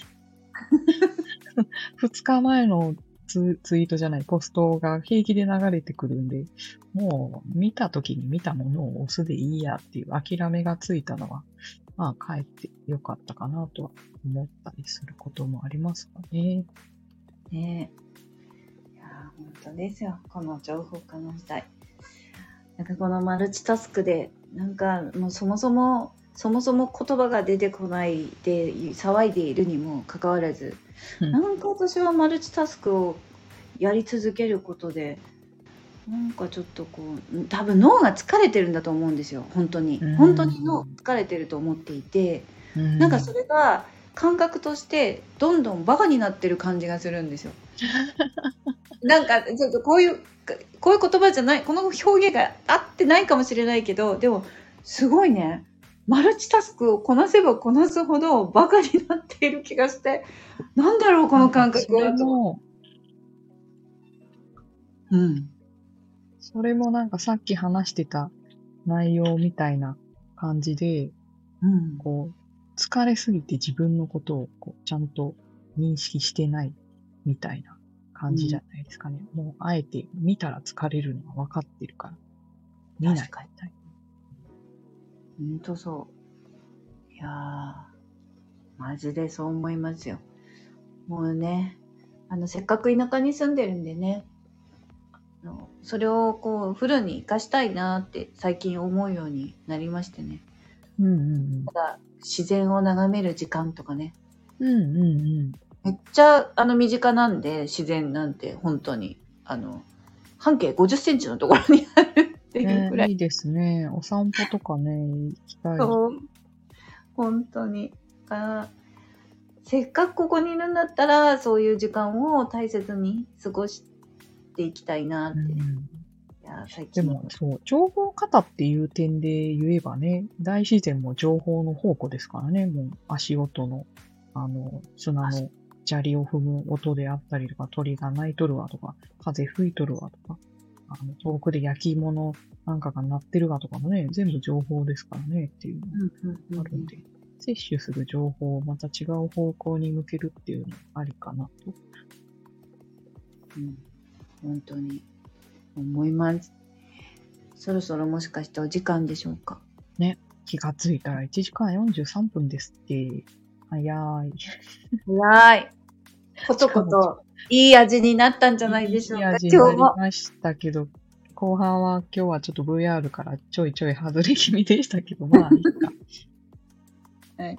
二日前のツツイートじゃない、ポストが平気で流れてくるんで、もう見た時に見たものを押すでいいやっていう諦めがついたのは、まあ帰ってよかったかなとは思ったりすることもありますかね。ねえいや本当ですよ。この情報化の時代。なんかこのマルチタスクで、なんかもうそもそも、そもそも言葉が出てこないで騒いでいるにもかかわらず、うんなんか私はマルチタスクをやり続けることで、なんかちょっとこう、多分脳が疲れてるんだと思うんですよ。本当にうん。本当に脳疲れてると思っていて、なんかそれが感覚としてどんどんバカになってる感じがするんですよ。なんかちょっとこういうこういう言葉じゃないこの表現が合ってないかもしれないけどでもすごいねマルチタスクをこなせばこなすほどバカになっている気がしてなんだろうこの感覚はうんそれもなんかさっき話してた内容みたいな感じで、うんこう、疲れすぎて自分のことをこうちゃんと認識してないみたいな感じじゃないですかね。もう、あえて見たら疲れるのは分かってるから。見ない確かにほんとそう。いやー、マジでそう思いますよ。もうね、あの、せっかく田舎に住んでるんでね、あのそれをこう、フルに活かしたいなって最近思うようになりましてね。うんうんただ、自然を眺める時間とかね、うん。うんうんうん。めっちゃあの身近なんで、自然なんて本当に、あの、半径50センチのところにあるっていうくらいね、いいですね。お散歩とかね、行きたい。そう。本当に。あせっかくここにいるんだったら、そういう時間を大切に過ごしていきたいなって。いうんや、最近。でも、そう、情報型っていう点で言えばね、大自然も情報の宝庫ですからね、もう足音の、あの、砂の砂利を踏む音であったりとか、鳥が鳴いとるわとか、風吹いとるわとか、あの遠くで焼き芋のなんかが鳴ってるわとかもね、全部情報ですからねっていうのがあるんで、摂取する情報をまた違う方向に向けるっていうのもありかなと。うん本当に思います。そろそろもしかしてお時間でしょうか？気がついたら1時間43分ですって。早い。はいい。ことこと、いい味になったんじゃないでしょうか。いい味。になりましたけど、後半は今日はちょっと VR からちょいちょい外れ気味でしたけど、まあいいか。はい。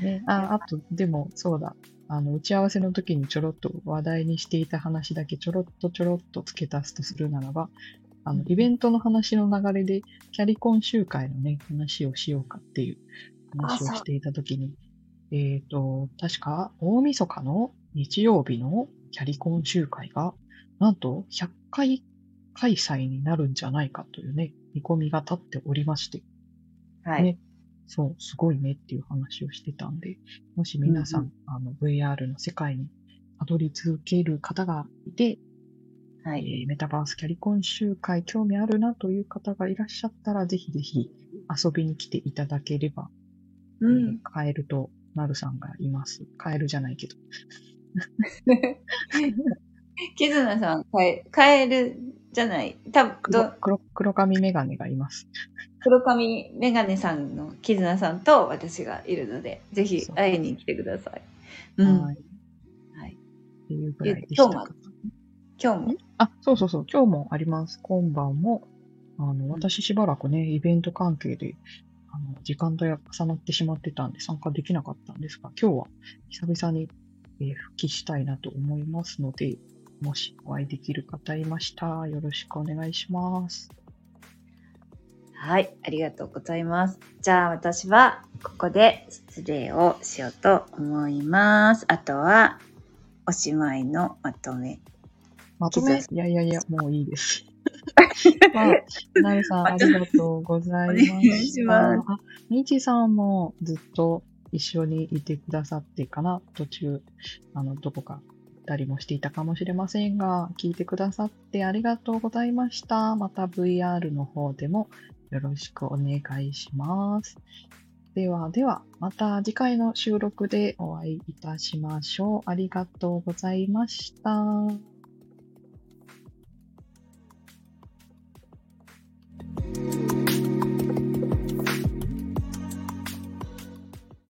ね、あ、あと、でもそうだ。あの、打ち合わせの時にちょろっと話題にしていた話だけちょろっとちょろっと付け足すとするならば、あの、イベントの話の流れで、キャリコン集会のね、話をしようかっていう話をしていた時に、えっ、と、確か、大晦日の日曜日のキャリコン集会が、なんと100回開催になるんじゃないかというね、見込みが立っておりまして、はい。ねそう、すごいねっていう話をしてたんで、もし皆さん、うんあの、VR の世界にたどり続ける方がいて、えはい。ーメタバースキャリコン集会興味あるなという方がいらっしゃったら、ぜひぜひ遊びに来ていただければ、うん。えーカエルとなるさんがいます。カエルじゃないけど。キズナさん、カエカエルじゃない。多分黒ど黒黒髪メガネがいます。黒髪メガネさんのキズナさんと私がいるので、ぜひ会いに来てください。うん。はい。はい。っていうぐらいでしたか今日も。今日も？あ、そうそうそう、今日もあります。今晩も、あの、私しばらくね、イベント関係で、あの、時間帯が重なってしまってたんで参加できなかったんですが、今日は久々に、えー復帰したいなと思いますので、もしお会いできる方いました、よろしくお願いします。はい。ありがとうございます。じゃあ私はここで失礼をしようと思います。あとはおしまいのまとめ。まとめ、キいやいやいや、もういいです。まあ、なるさん、ありがとうございました。みちさんもずっと一緒にいてくださってかな、途中、あの、どこか行ったりもしていたかもしれませんが、聞いてくださってありがとうございました。また VR の方でもよろしくお願いします。ではでは、また次回の収録でお会いいたしましょう。ありがとうございました。